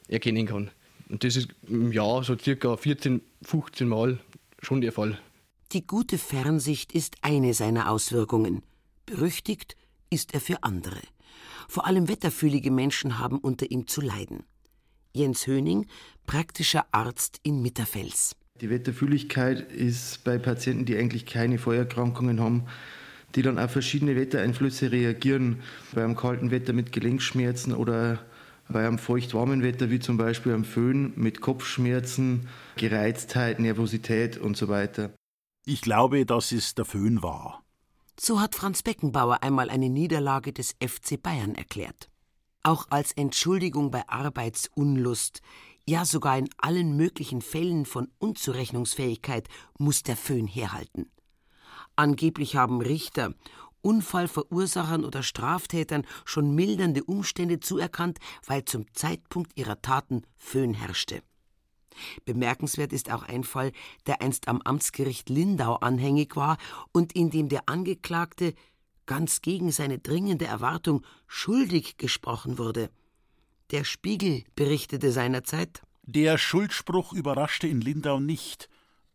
Speaker 9: erkennen kann. Und das ist im Jahr so circa 14, 15 Mal schon der Fall.
Speaker 1: Die gute Fernsicht ist eine seiner Auswirkungen. Berüchtigt ist er für andere. Vor allem wetterfühlige Menschen haben unter ihm zu leiden. Jens Höning, praktischer Arzt in Mitterfels.
Speaker 12: Die Wetterfühligkeit ist bei Patienten, die eigentlich keine Vorerkrankungen haben, die dann auf verschiedene Wettereinflüsse reagieren, bei einem kalten Wetter mit Gelenkschmerzen oder bei einem feucht-warmen Wetter, wie zum Beispiel am Föhn, mit Kopfschmerzen, Gereiztheit, Nervosität und so weiter.
Speaker 7: Ich glaube, dass es der Föhn war.
Speaker 1: So hat Franz Beckenbauer einmal eine Niederlage des FC Bayern erklärt. Auch als Entschuldigung bei Arbeitsunlust, ja sogar in allen möglichen Fällen von Unzurechnungsfähigkeit muss der Föhn herhalten. Angeblich haben Richter Unfallverursachern oder Straftätern schon mildernde Umstände zuerkannt, weil zum Zeitpunkt ihrer Taten Föhn herrschte. Bemerkenswert ist auch ein Fall, der einst am Amtsgericht Lindau anhängig war und in dem der Angeklagte ganz gegen seine dringende Erwartung schuldig gesprochen wurde. Der Spiegel berichtete seinerzeit
Speaker 7: Der Schuldspruch überraschte in Lindau nicht.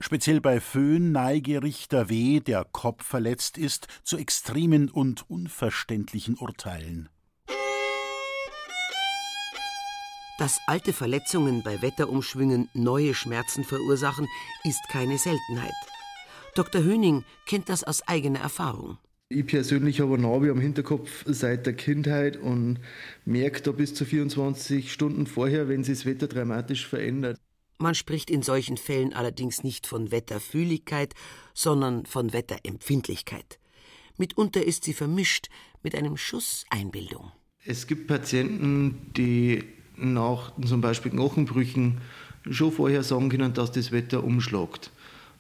Speaker 7: Speziell bei Föhn neige Richter W., der Kopf verletzt ist, zu extremen und unverständlichen Urteilen.
Speaker 1: Dass alte Verletzungen bei Wetterumschwüngen neue Schmerzen verursachen, ist keine Seltenheit. Dr. Höning kennt das aus eigener Erfahrung.
Speaker 12: Ich persönlich habe ein Navi am Hinterkopf seit der Kindheit und merke da bis zu 24 Stunden vorher, wenn sich das Wetter dramatisch verändert.
Speaker 1: Man spricht in solchen Fällen allerdings nicht von Wetterfühligkeit, sondern von Wetterempfindlichkeit. Mitunter ist sie vermischt mit einem Schuss Einbildung.
Speaker 12: Es gibt Patienten, die nach zum Beispiel Knochenbrüchen schon vorher sagen können, dass das Wetter umschlagt.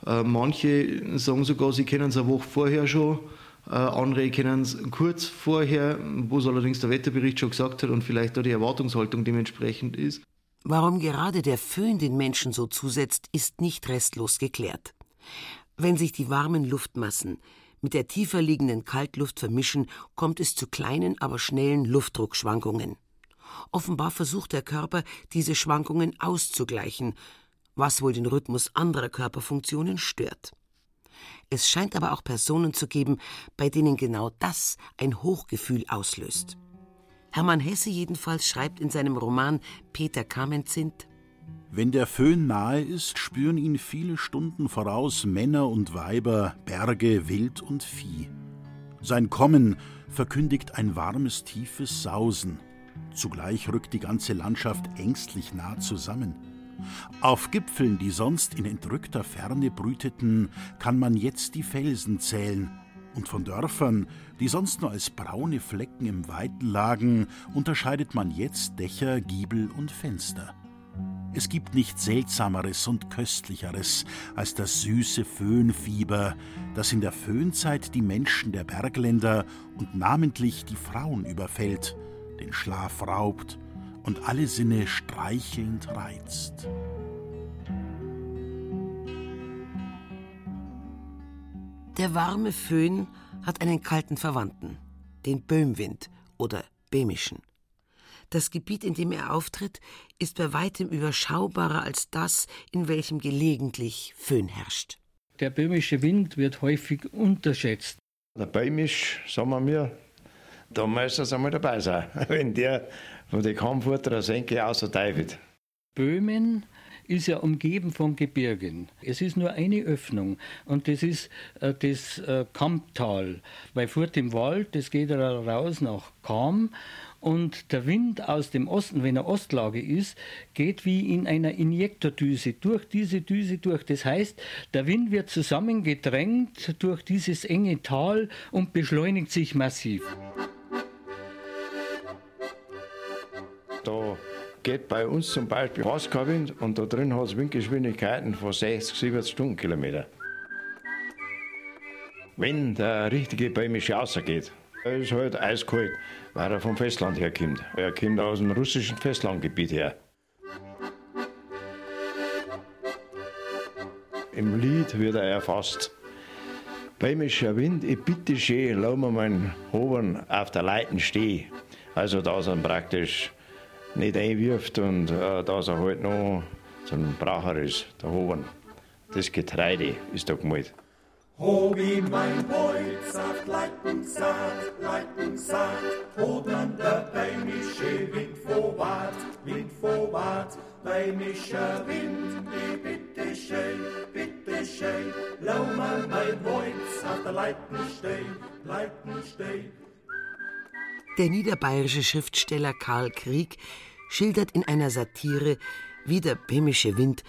Speaker 12: Äh, manche sagen sogar, sie kennen es eine Woche vorher schon. Äh, andere kennen es kurz vorher, wo es allerdings der Wetterbericht schon gesagt hat und vielleicht da die Erwartungshaltung dementsprechend ist.
Speaker 1: Warum gerade der Föhn den Menschen so zusetzt, ist nicht restlos geklärt. Wenn sich die warmen Luftmassen mit der tiefer liegenden Kaltluft vermischen, kommt es zu kleinen, aber schnellen Luftdruckschwankungen. Offenbar versucht der Körper, diese Schwankungen auszugleichen, was wohl den Rhythmus anderer Körperfunktionen stört. Es scheint aber auch Personen zu geben, bei denen genau das ein Hochgefühl auslöst. Hermann Hesse jedenfalls schreibt in seinem Roman Peter Kamenzind
Speaker 7: Wenn der Föhn nahe ist, spüren ihn viele Stunden voraus Männer und Weiber, Berge, Wild und Vieh. Sein Kommen verkündigt ein warmes, tiefes Sausen. Zugleich rückt die ganze Landschaft ängstlich nah zusammen. Auf Gipfeln, die sonst in entrückter Ferne brüteten, kann man jetzt die Felsen zählen, und von Dörfern, die sonst nur als braune Flecken im Weiten lagen, unterscheidet man jetzt Dächer, Giebel und Fenster. Es gibt nichts Seltsameres und Köstlicheres als das süße Föhnfieber, das in der Föhnzeit die Menschen der Bergländer und namentlich die Frauen überfällt, den Schlaf raubt und alle Sinne streichelnd reizt.
Speaker 1: Der warme Föhn hat einen kalten Verwandten, den Böhmwind oder Böhmischen. Das Gebiet, in dem er auftritt, ist bei weitem überschaubarer als das, in welchem gelegentlich Föhn herrscht.
Speaker 8: Der böhmische Wind wird häufig unterschätzt.
Speaker 5: Der Böhmisch, sagen wir mir, da muss es einmal dabei sein, wenn der von den Kampfurter Senke außer David.
Speaker 8: Böhmen ist ja umgeben von Gebirgen. Es ist nur eine Öffnung und das ist äh, das äh, Kamptal. Bei Furt im Wald, das geht raus nach Kam und der Wind aus dem Osten, wenn er Ostlage ist, geht wie in einer Injektordüse durch diese Düse durch. Das heißt, der Wind wird zusammengedrängt durch dieses enge Tal und beschleunigt sich massiv.
Speaker 5: Da geht bei uns zum Beispiel Wind und da drin hat es Windgeschwindigkeiten von 60, 70 Stundenkilometer. Wenn der richtige bäumische rausgeht, ist halt eiskalt, weil er vom Festland herkommt. Er kommt aus dem russischen Festlandgebiet her. Im Lied wird er erfasst. Bäumischer Wind, ich bitte schön, lass mir meinen Hobern auf der Leiten stehen. Also da sind praktisch nicht einwirft und äh, dass er halt noch so ein Bracher ist, der Hoben. Das Getreide ist da gemalt.
Speaker 13: Hobi mein Boyd sagt, leiten sagt, leiten sagt, Hodern der beimische Wind vorwärts, Wind vorwärts, beimischer Wind, die bitte schön, bitte schön, lau mal mein Boyd auf der Leiten stehen, Leiten stehen.
Speaker 1: Der niederbayerische Schriftsteller Karl Krieg schildert in einer Satire, wie der böhmische Wind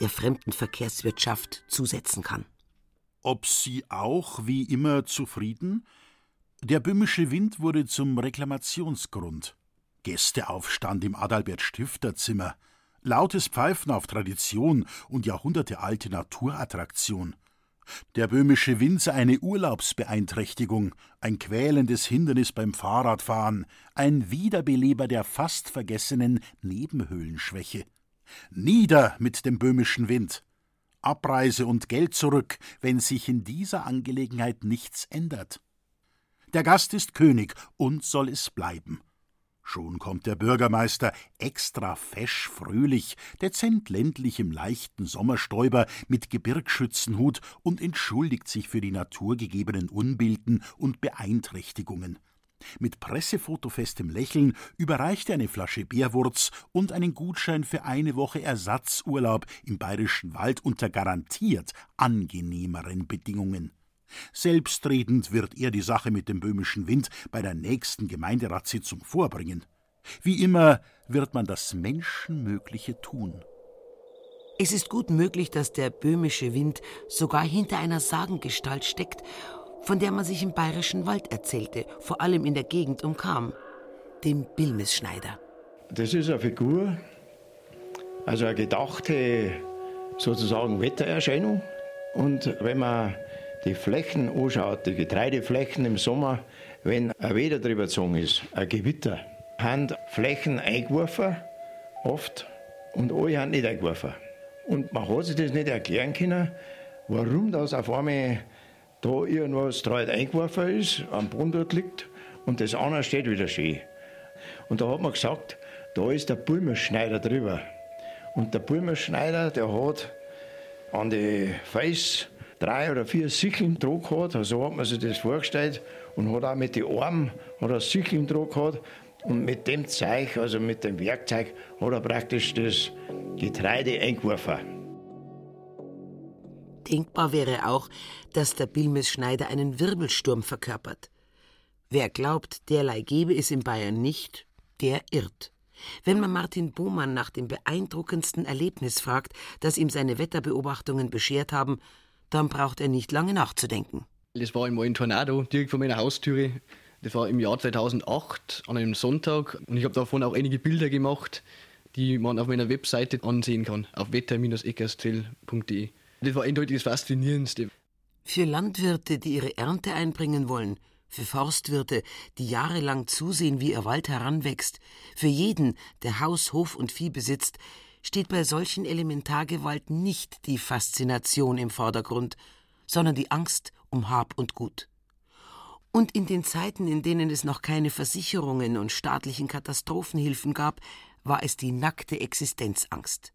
Speaker 1: der Fremdenverkehrswirtschaft zusetzen kann.
Speaker 7: Ob sie auch wie immer zufrieden? Der böhmische Wind wurde zum Reklamationsgrund. Gästeaufstand im Adalbert Stifterzimmer, lautes Pfeifen auf Tradition und jahrhundertealte Naturattraktion. Der böhmische Wind sei eine Urlaubsbeeinträchtigung, ein quälendes Hindernis beim Fahrradfahren, ein Wiederbeleber der fast vergessenen Nebenhöhlenschwäche. Nieder mit dem böhmischen Wind! Abreise und Geld zurück, wenn sich in dieser Angelegenheit nichts ändert. Der Gast ist König und soll es bleiben. Schon kommt der Bürgermeister extra fesch fröhlich, dezent ländlich im leichten Sommerstäuber mit Gebirgsschützenhut und entschuldigt sich für die naturgegebenen Unbilden und Beeinträchtigungen. Mit pressefotofestem Lächeln überreicht er eine Flasche Bärwurz und einen Gutschein für eine Woche Ersatzurlaub im bayerischen Wald unter garantiert angenehmeren Bedingungen. Selbstredend wird er die Sache mit dem böhmischen Wind bei der nächsten Gemeinderatssitzung vorbringen. Wie immer wird man das Menschenmögliche tun.
Speaker 1: Es ist gut möglich, dass der böhmische Wind sogar hinter einer Sagengestalt steckt, von der man sich im bayerischen Wald erzählte, vor allem in der Gegend um Kam, dem Bilmesschneider.
Speaker 5: Das ist eine Figur, also eine gedachte sozusagen Wettererscheinung. Und wenn man die Flächen anschaut, die Getreideflächen im Sommer, wenn ein Wetter drüber gezogen ist, ein Gewitter, haben Flächen eingeworfen, oft, und alle haben nicht eingeworfen. Und man hat sich das nicht erklären können, warum das auf einmal da irgendwas dreht eingeworfen ist, am Boden dort liegt und das andere steht wieder schön. Und da hat man gesagt, da ist der Bulmerschneider drüber. Und der Bulmerschneider, der hat an die Face drei oder vier Sicheln dran gehabt, so hat man sich das vorgestellt und hat auch mit den Armen hat er Sicheln dran gehabt und mit dem Zeug, also mit dem Werkzeug, hat er praktisch das Getreide eingeworfen.
Speaker 1: Denkbar wäre auch, dass der Bilmes-Schneider einen Wirbelsturm verkörpert. Wer glaubt, derlei gebe es in Bayern nicht, der irrt. Wenn man Martin Bohmann nach dem beeindruckendsten Erlebnis fragt, das ihm seine Wetterbeobachtungen beschert haben, dann braucht er nicht lange nachzudenken.
Speaker 9: Das war einmal ein Tornado direkt vor meiner Haustüre. Das war im Jahr 2008 an einem Sonntag und ich habe davon auch einige Bilder gemacht, die man auf meiner Webseite ansehen kann, auf wetter-eckerszell.de. Das war eindeutig das Faszinierendste.
Speaker 1: Für Landwirte, die ihre Ernte einbringen wollen, für Forstwirte, die jahrelang zusehen, wie ihr Wald heranwächst, für jeden, der Haus, Hof und Vieh besitzt, steht bei solchen Elementargewalt nicht die Faszination im Vordergrund, sondern die Angst um Hab und Gut. Und in den Zeiten, in denen es noch keine Versicherungen und staatlichen Katastrophenhilfen gab, war es die nackte Existenzangst.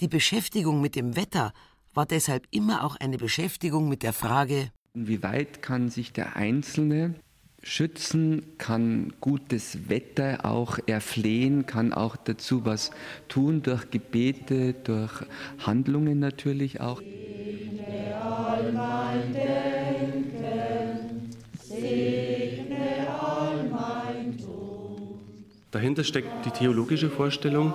Speaker 1: Die Beschäftigung mit dem Wetter war deshalb immer auch eine Beschäftigung mit der Frage,
Speaker 2: Inwieweit kann sich der Einzelne schützen, kann gutes Wetter auch erflehen, kann auch dazu was tun durch Gebete, durch Handlungen natürlich auch.
Speaker 13: All mein Denken, segne all mein Tun.
Speaker 6: Dahinter steckt die theologische Vorstellung,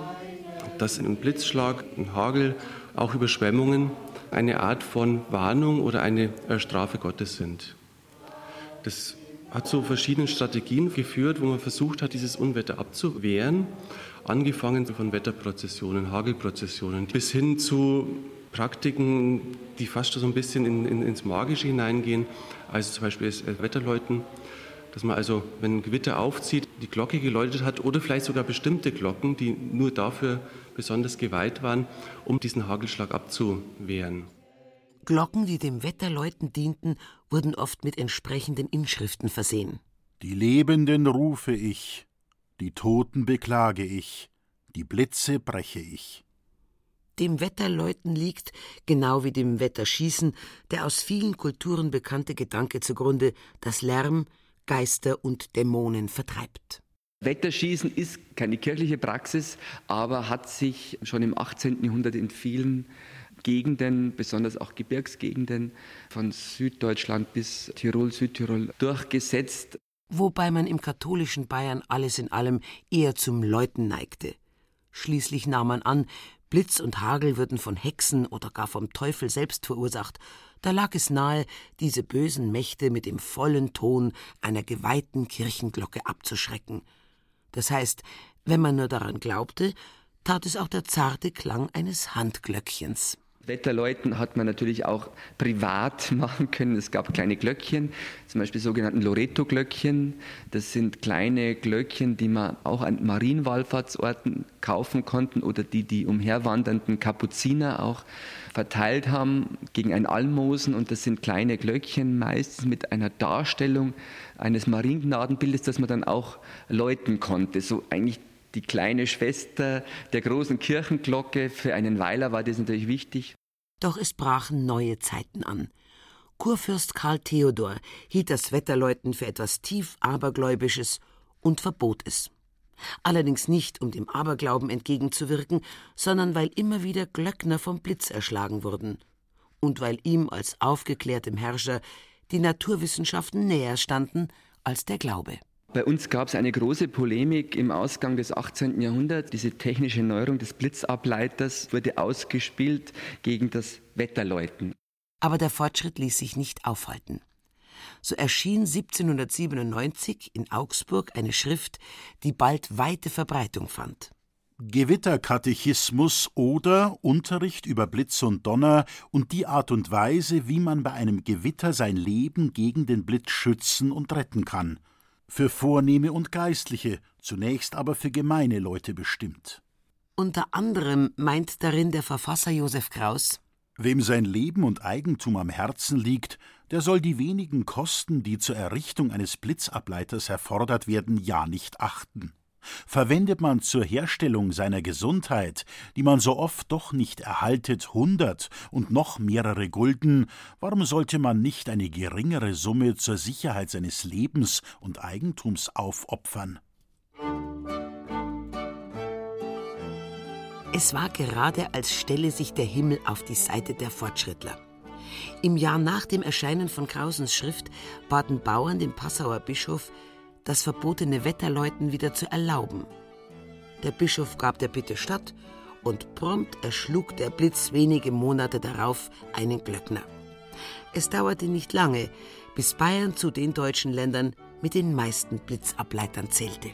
Speaker 6: dass ein Blitzschlag, ein Hagel, auch Überschwemmungen eine Art von Warnung oder eine Strafe Gottes sind. Das hat zu verschiedenen Strategien geführt, wo man versucht hat, dieses Unwetter abzuwehren, angefangen von Wetterprozessionen, Hagelprozessionen, bis hin zu Praktiken, die fast so ein bisschen in, in, ins Magische hineingehen, also zum Beispiel das Wetterläuten, dass man also, wenn ein Gewitter aufzieht, die Glocke geläutet hat oder vielleicht sogar bestimmte Glocken, die nur dafür besonders geweiht waren, um diesen Hagelschlag abzuwehren.
Speaker 1: Glocken, die dem Wetterläuten dienten, wurden oft mit entsprechenden Inschriften versehen.
Speaker 7: Die Lebenden rufe ich, die Toten beklage ich, die Blitze breche ich.
Speaker 1: Dem Wetterläuten liegt, genau wie dem Wetterschießen, der aus vielen Kulturen bekannte Gedanke zugrunde, dass Lärm Geister und Dämonen vertreibt.
Speaker 2: Wetterschießen ist keine kirchliche Praxis, aber hat sich schon im 18. Jahrhundert in vielen Gegenden, besonders auch Gebirgsgegenden von Süddeutschland bis Tirol, Südtirol durchgesetzt.
Speaker 1: Wobei man im katholischen Bayern alles in allem eher zum Läuten neigte. Schließlich nahm man an, Blitz und Hagel würden von Hexen oder gar vom Teufel selbst verursacht, da lag es nahe, diese bösen Mächte mit dem vollen Ton einer geweihten Kirchenglocke abzuschrecken. Das heißt, wenn man nur daran glaubte, tat es auch der zarte Klang eines Handglöckchens.
Speaker 2: Wetterläuten hat man natürlich auch privat machen können. Es gab kleine Glöckchen, zum Beispiel sogenannten Loreto-Glöckchen. Das sind kleine Glöckchen, die man auch an Marienwallfahrtsorten kaufen konnten oder die die umherwandernden Kapuziner auch verteilt haben gegen ein Almosen. Und das sind kleine Glöckchen, meistens mit einer Darstellung eines Mariengnadenbildes, das man dann auch läuten konnte. So eigentlich die kleine Schwester der großen Kirchenglocke. Für einen Weiler war das natürlich wichtig.
Speaker 1: Doch es brachen neue Zeiten an. Kurfürst Karl Theodor hielt das Wetterläuten für etwas tief Abergläubisches und verbot es. Allerdings nicht, um dem Aberglauben entgegenzuwirken, sondern weil immer wieder Glöckner vom Blitz erschlagen wurden und weil ihm als aufgeklärtem Herrscher die Naturwissenschaften näher standen als der Glaube.
Speaker 2: Bei uns gab es eine große Polemik im Ausgang des 18. Jahrhunderts. Diese technische Neuerung des Blitzableiters wurde ausgespielt gegen das Wetterläuten.
Speaker 1: Aber der Fortschritt ließ sich nicht aufhalten. So erschien 1797 in Augsburg eine Schrift, die bald weite Verbreitung fand.
Speaker 7: Gewitterkatechismus oder Unterricht über Blitz und Donner und die Art und Weise, wie man bei einem Gewitter sein Leben gegen den Blitz schützen und retten kann. Für Vornehme und Geistliche, zunächst aber für gemeine Leute bestimmt.
Speaker 1: Unter anderem meint darin der Verfasser Josef Kraus
Speaker 7: Wem sein Leben und Eigentum am Herzen liegt, der soll die wenigen Kosten, die zur Errichtung eines Blitzableiters erfordert werden, ja nicht achten. Verwendet man zur Herstellung seiner Gesundheit, die man so oft doch nicht erhaltet, hundert und noch mehrere Gulden, warum sollte man nicht eine geringere Summe zur Sicherheit seines Lebens und Eigentums aufopfern?
Speaker 1: Es war gerade, als stelle sich der Himmel auf die Seite der Fortschrittler. Im Jahr nach dem Erscheinen von Krausens Schrift baten Bauern den Passauer Bischof, das verbotene Wetterläuten wieder zu erlauben. Der Bischof gab der Bitte statt und prompt erschlug der Blitz wenige Monate darauf einen Glöckner. Es dauerte nicht lange, bis Bayern zu den deutschen Ländern mit den meisten Blitzableitern zählte.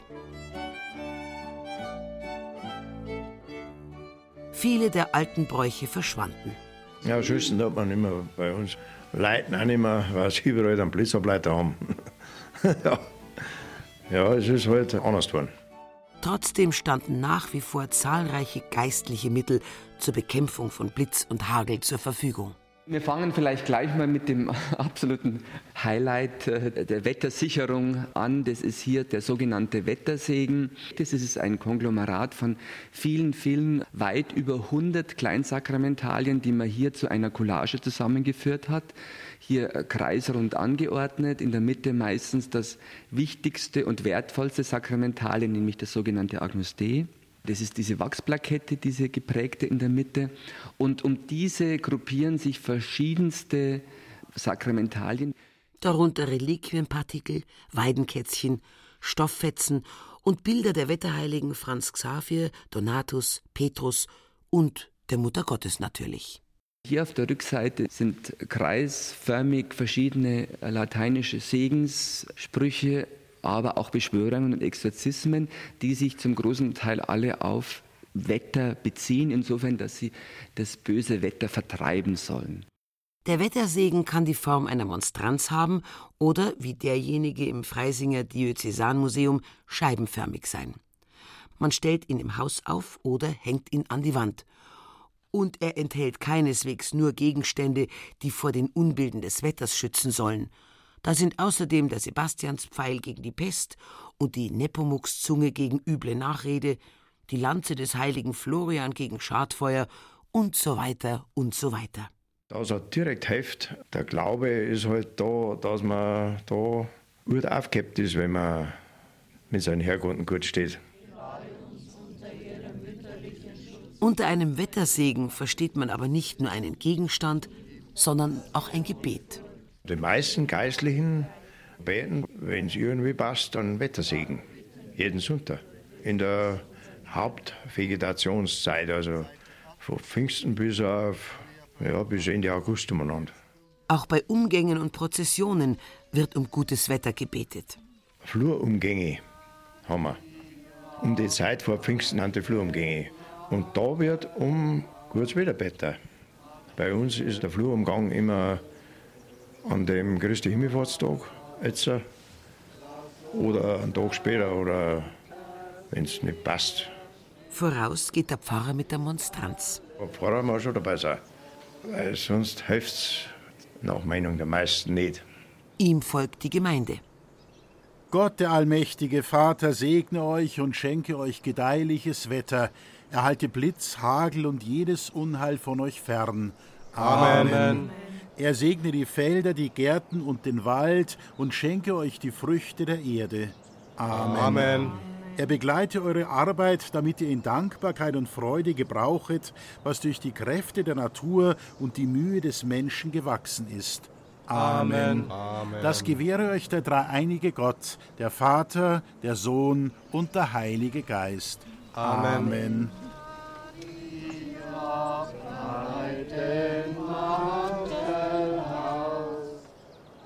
Speaker 1: Viele der alten Bräuche verschwanden.
Speaker 5: Ja, schüssen hat man immer bei uns. Leiten auch nicht mehr, weil sie überall einen Blitzableiter haben. ja. Ja, es ist halt anders geworden.
Speaker 1: Trotzdem standen nach wie vor zahlreiche geistliche Mittel zur Bekämpfung von Blitz und Hagel zur Verfügung.
Speaker 2: Wir fangen vielleicht gleich mal mit dem absoluten Highlight äh, der Wettersicherung an. Das ist hier der sogenannte Wettersegen. Das ist ein Konglomerat von vielen, vielen, weit über 100 Kleinsakramentalien, die man hier zu einer Collage zusammengeführt hat. Hier äh, kreisrund angeordnet, in der Mitte meistens das wichtigste und wertvollste Sakramentalien, nämlich das sogenannte Agnus Dei. Das ist diese Wachsplakette, diese geprägte in der Mitte. Und um diese gruppieren sich verschiedenste Sakramentalien.
Speaker 1: Darunter Reliquienpartikel, Weidenkätzchen, Stofffetzen und Bilder der Wetterheiligen Franz Xavier, Donatus, Petrus und der Mutter Gottes natürlich.
Speaker 2: Hier auf der Rückseite sind kreisförmig verschiedene lateinische Segenssprüche aber auch Beschwörungen und Exorzismen, die sich zum großen Teil alle auf Wetter beziehen, insofern, dass sie das böse Wetter vertreiben sollen.
Speaker 1: Der Wettersegen kann die Form einer Monstranz haben oder, wie derjenige im Freisinger Diözesanmuseum, scheibenförmig sein. Man stellt ihn im Haus auf oder hängt ihn an die Wand. Und er enthält keineswegs nur Gegenstände, die vor den Unbilden des Wetters schützen sollen, da sind außerdem der Sebastianspfeil gegen die Pest und die Nepomuk's-Zunge gegen üble Nachrede, die Lanze des heiligen Florian gegen Schadfeuer und so weiter und so weiter.
Speaker 5: Das hat direkt hilft. Der Glaube ist halt da, dass man da gut aufgehabt ist, wenn man mit seinen Herkunden gut steht.
Speaker 1: Unter einem Wettersegen versteht man aber nicht nur einen Gegenstand, sondern auch ein Gebet.
Speaker 5: Die meisten Geistlichen beten, wenn es irgendwie passt, dann Wettersegen. Jeden Sonntag. In der Hauptvegetationszeit, also von Pfingsten bis auf ja, bis Ende August umeinander.
Speaker 1: Auch bei Umgängen und Prozessionen wird um gutes Wetter gebetet.
Speaker 5: Flurumgänge haben wir. Um die Zeit vor Pfingsten haben die Flurumgänge. Und da wird um gutes Wetter betet. Bei uns ist der Flurumgang immer an dem größten Himmelfahrtstag jetzt oder einen Tag später oder wenn es nicht passt.
Speaker 1: Voraus geht der Pfarrer mit der Monstranz.
Speaker 5: Der Pfarrer muss schon dabei sein, weil sonst hilft es nach Meinung der meisten nicht.
Speaker 1: Ihm folgt die Gemeinde.
Speaker 7: Gott, der allmächtige Vater, segne euch und schenke euch gedeihliches Wetter, erhalte Blitz, Hagel und jedes Unheil von euch fern.
Speaker 14: Amen. Amen.
Speaker 7: Er segne die Felder, die Gärten und den Wald und schenke euch die Früchte der Erde. Amen.
Speaker 14: Amen.
Speaker 7: Er begleite eure Arbeit, damit ihr in Dankbarkeit und Freude gebrauchet, was durch die Kräfte der Natur und die Mühe des Menschen gewachsen ist. Amen.
Speaker 14: Amen.
Speaker 7: Das gewähre euch der dreieinige Gott, der Vater, der Sohn und der Heilige Geist.
Speaker 14: Amen.
Speaker 7: Amen.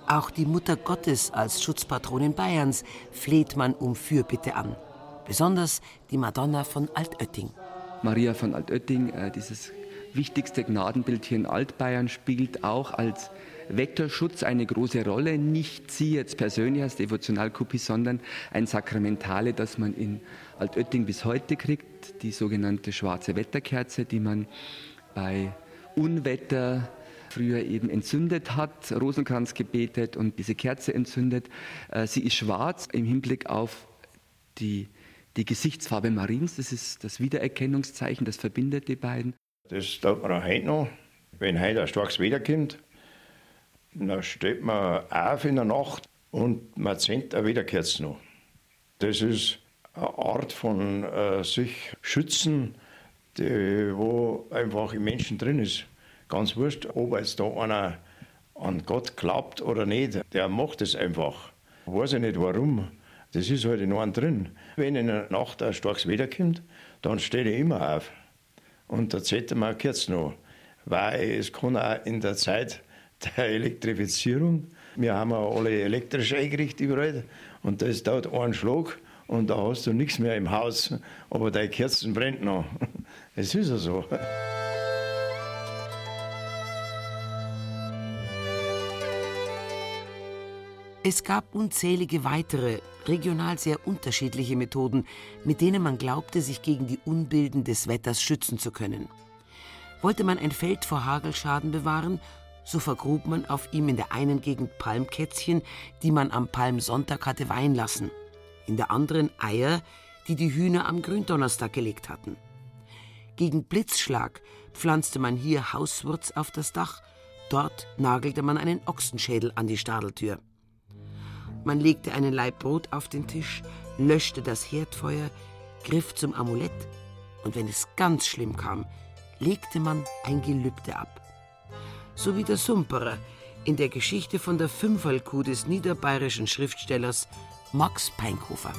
Speaker 1: Auch die Mutter Gottes als Schutzpatronin Bayerns fleht man um Fürbitte an. Besonders die Madonna von Altötting.
Speaker 2: Maria von Altötting, äh, dieses wichtigste Gnadenbild hier in Altbayern, spielt auch als Wetterschutz eine große Rolle. Nicht sie jetzt persönlich als Devotionalkopie, sondern ein Sakramentale, das man in Altötting bis heute kriegt, die sogenannte schwarze Wetterkerze, die man bei Unwetter früher eben entzündet hat, Rosenkranz gebetet und diese Kerze entzündet. Äh, Sie ist schwarz im Hinblick auf die, die Gesichtsfarbe Mariens. Das ist das Wiedererkennungszeichen, das verbindet die beiden.
Speaker 5: Das tut man auch heute noch. Wenn heute ein starkes Wetter kommt, dann steht man auf in der Nacht und man zündet eine Wiederkerze noch. Das ist Art von äh, sich schützen, die, wo einfach im Menschen drin ist. Ganz wurscht, ob jetzt da einer an Gott glaubt oder nicht, der macht es einfach. Weiß ich nicht warum. Das ist halt in einem drin. Wenn in der Nacht ein starkes Wetter kommt, dann steht ich immer auf. Und da zählt man kurz noch. Weil es kann auch in der Zeit der Elektrifizierung, wir haben ja alle elektrisch eingerichtet überall, und das dauert einen Schlag und da hast du nichts mehr im Haus, aber deine Kerzen brennt noch. Es ist ja so.
Speaker 1: Es gab unzählige weitere, regional sehr unterschiedliche Methoden, mit denen man glaubte, sich gegen die Unbilden des Wetters schützen zu können. Wollte man ein Feld vor Hagelschaden bewahren, so vergrub man auf ihm in der einen Gegend Palmkätzchen, die man am Palmsonntag hatte weihen lassen, in der anderen Eier, die die Hühner am Gründonnerstag gelegt hatten. Gegen Blitzschlag pflanzte man hier Hauswurz auf das Dach, dort nagelte man einen Ochsenschädel an die Stadeltür. Man legte einen Laib Brot auf den Tisch, löschte das Herdfeuer, griff zum Amulett und wenn es ganz schlimm kam, legte man ein Gelübde ab. So wie der Sumperer in der Geschichte von der Fünferlkuh des niederbayerischen Schriftstellers Max Peinkhofer.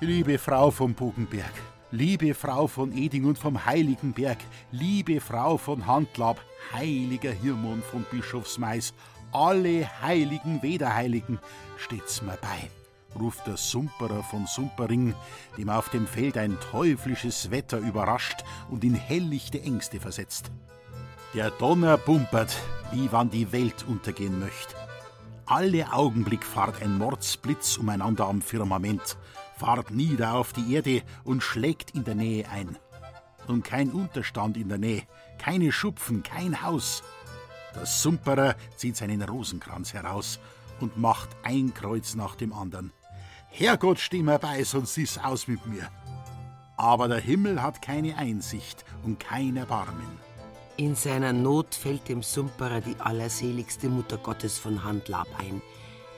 Speaker 7: Liebe Frau vom Bogenberg, liebe Frau von Eding und vom Heiligen Berg, liebe Frau von Handlab, heiliger Hirmon von Bischofsmais, alle heiligen Wederheiligen, steht's mir bei, ruft der Sumperer von Sumpering, dem auf dem Feld ein teuflisches Wetter überrascht und in helllichte Ängste versetzt. Der Donner bumpert, wie wann die Welt untergehen möcht. Alle Augenblick fahrt ein Mordsblitz umeinander am Firmament, fahrt nieder auf die Erde und schlägt in der Nähe ein. Und kein Unterstand in der Nähe, keine Schupfen, kein Haus. Der Sumperer zieht seinen Rosenkranz heraus und macht ein Kreuz nach dem anderen. Herrgott, steh mir bei, sonst ist's aus mit mir. Aber der Himmel hat keine Einsicht und kein Erbarmen.
Speaker 1: In seiner Not fällt dem Sumperer die allerseligste Mutter Gottes von Handlab ein,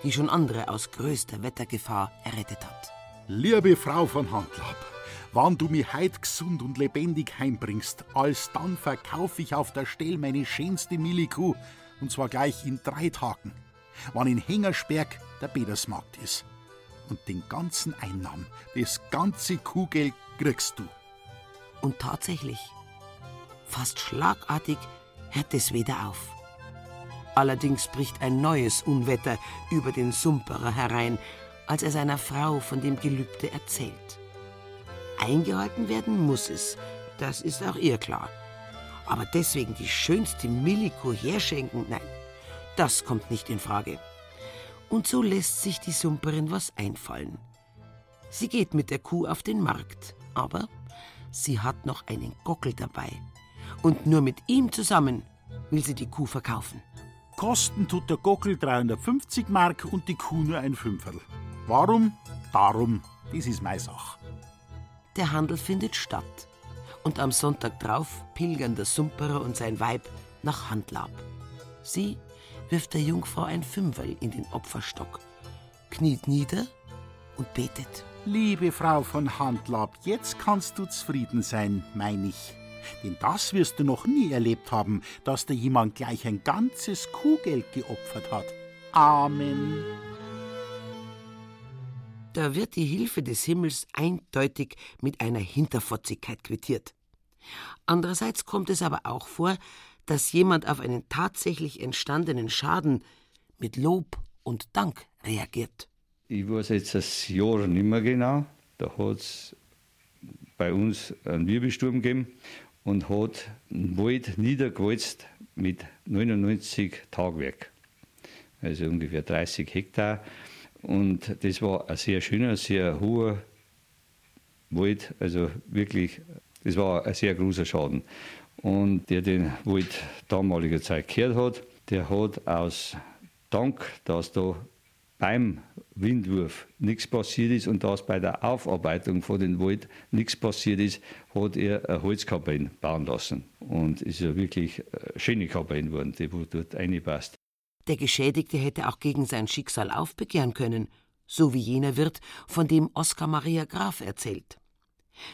Speaker 1: die schon andere aus größter Wettergefahr errettet hat.
Speaker 7: Liebe Frau von Handlab, wann du mich heut gesund und lebendig heimbringst, alsdann verkauf ich auf der Stell meine schönste Millikuh, und zwar gleich in drei Tagen, wann in Hengersberg der Bedersmarkt ist. Und den ganzen Einnahmen, das ganze Kuhgeld kriegst du.
Speaker 1: Und tatsächlich, fast schlagartig hört es wieder auf. Allerdings bricht ein neues Unwetter über den Sumperer herein, als er seiner Frau von dem Gelübde erzählt. Eingehalten werden muss es, das ist auch ihr klar. Aber deswegen die schönste Milliko herschenken, nein, das kommt nicht in Frage. Und so lässt sich die Sumperin was einfallen. Sie geht mit der Kuh auf den Markt, aber sie hat noch einen Gockel dabei. Und nur mit ihm zusammen will sie die Kuh verkaufen.
Speaker 7: Kosten tut der Gockel 350 Mark und die Kuh nur ein Fünferl. Warum? Darum, das ist meine Sache.
Speaker 1: Der Handel findet statt. Und am Sonntag drauf pilgern der Sumperer und sein Weib nach Handlab. Sie wirft der Jungfrau ein Fünferl in den Opferstock, kniet nieder und betet.
Speaker 7: Liebe Frau von Handlab, jetzt kannst du zufrieden sein, mein ich. Denn das wirst du noch nie erlebt haben, dass da jemand gleich ein ganzes Kuhgeld geopfert hat. Amen.
Speaker 1: Da wird die Hilfe des Himmels eindeutig mit einer Hinterfotzigkeit quittiert. Andererseits kommt es aber auch vor, dass jemand auf einen tatsächlich entstandenen Schaden mit Lob und Dank reagiert.
Speaker 4: Ich weiß jetzt das Jahr nicht mehr genau. Da hat es bei uns einen Wirbelsturm gegeben und hat einen Wald niedergewalzt mit 99 Tagwerk. Also ungefähr 30 Hektar. Und das war ein sehr schöner, sehr hoher Wald. Also wirklich, das war ein sehr großer Schaden. Und der den Wald damaliger Zeit gehört hat, der hat aus Dank, dass da beim Windwurf nichts passiert ist und dass bei der Aufarbeitung von den Wald nichts passiert ist, hat er eine Holzkabine bauen lassen. Und es ist ja wirklich eine schöne Kabine geworden, die dort reinpasst.
Speaker 1: Der Geschädigte hätte auch gegen sein Schicksal aufbegehren können, so wie jener Wirt, von dem Oskar Maria Graf erzählt.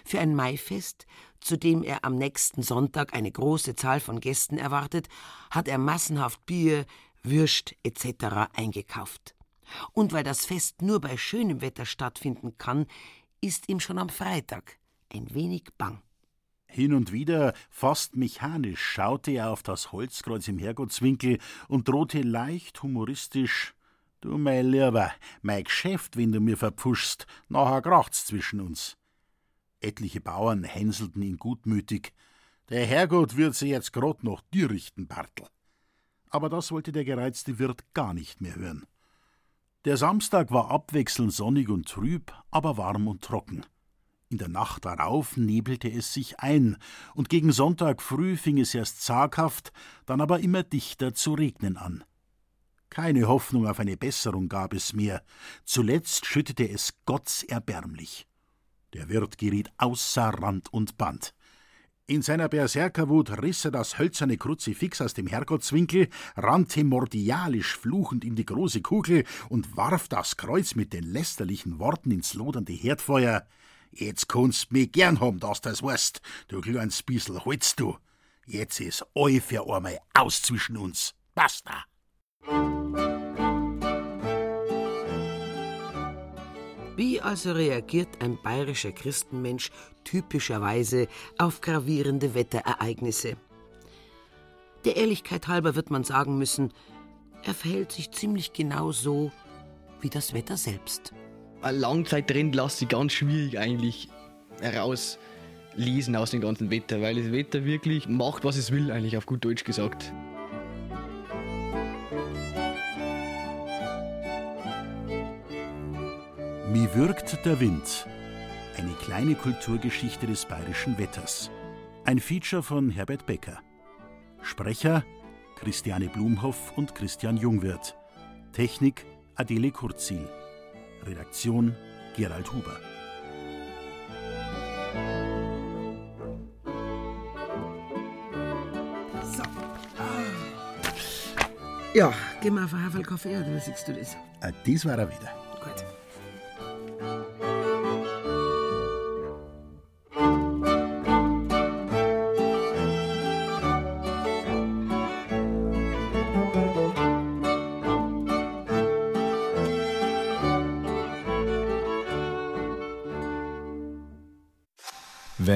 Speaker 1: Für ein Maifest, zu dem er am nächsten Sonntag eine große Zahl von Gästen erwartet, hat er massenhaft Bier, Würst etc. eingekauft. Und weil das Fest nur bei schönem Wetter stattfinden kann, ist ihm schon am Freitag ein wenig bang.
Speaker 7: Hin und wieder, fast mechanisch, schaute er auf das Holzkreuz im Herrgottswinkel und drohte leicht humoristisch: Du, mein Lieber, mein Geschäft, wenn du mir verpfuschst, nachher kracht's zwischen uns. Etliche Bauern hänselten ihn gutmütig. Der Herrgott wird sie jetzt grad noch dir richten, Bartel. Aber das wollte der gereizte Wirt gar nicht mehr hören. Der Samstag war abwechselnd sonnig und trüb, aber warm und trocken. In der Nacht darauf nebelte es sich ein, und gegen Sonntag früh fing es erst zaghaft, dann aber immer dichter zu regnen an. Keine Hoffnung auf eine Besserung gab es mehr. Zuletzt schüttete es gottserbärmlich. Der Wirt geriet außer Rand und Band. In seiner Berserkerwut riss er das hölzerne Kruzifix aus dem Herrgottswinkel, rannte mordialisch fluchend in die große Kugel und warf das Kreuz mit den lästerlichen Worten ins lodernde Herdfeuer. Jetzt kannst mich gern haben, dass das weißt, du kleines Bissel Holz, du. Jetzt ist all für einmal aus zwischen uns. Basta!
Speaker 1: Wie also reagiert ein bayerischer Christenmensch typischerweise auf gravierende Wetterereignisse? Der Ehrlichkeit halber wird man sagen müssen, er verhält sich ziemlich genau so wie das Wetter selbst.
Speaker 9: Ein Langzeittrend lässt sich ganz schwierig eigentlich herauslesen aus dem ganzen Wetter, weil das Wetter wirklich macht, was es will, eigentlich auf gut Deutsch gesagt.
Speaker 7: Wie wirkt der Wind? Eine kleine Kulturgeschichte des bayerischen Wetters. Ein Feature von Herbert Becker. Sprecher Christiane Blumhoff und Christian Jungwirth. Technik Adele Kurzil. Redaktion Gerald Huber.
Speaker 1: So. Ja, geh mal auf einen Haferl Kaffee, oder wie siehst du das?
Speaker 7: Ah, dies war er wieder.
Speaker 1: Gut.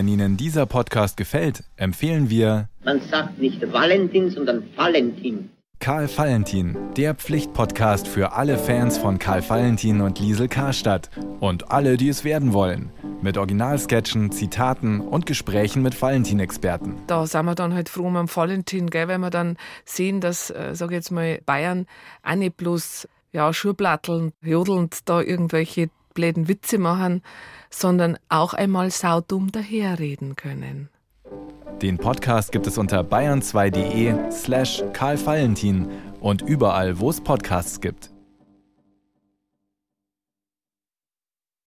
Speaker 14: Wenn Ihnen dieser Podcast gefällt, empfehlen wir
Speaker 15: Man sagt nicht Valentin, sondern Valentin.
Speaker 14: Karl Valentin, der Pflichtpodcast für alle Fans von Karl Valentin und Liesel Karstadt und alle, die es werden wollen. Mit Originalsketchen, Zitaten und Gesprächen mit Valentin-Experten.
Speaker 16: Da sind wir dann halt froh um am Valentin, gell, weil wir dann sehen, dass, äh, sag ich jetzt mal, Bayern auch nicht bloß ja, Schurplatteln, jodelnd da irgendwelche bläden Witze machen, sondern auch einmal saudumm daherreden können.
Speaker 14: Den Podcast gibt es unter bayern2.de slash Karl Valentin und überall, wo es Podcasts gibt.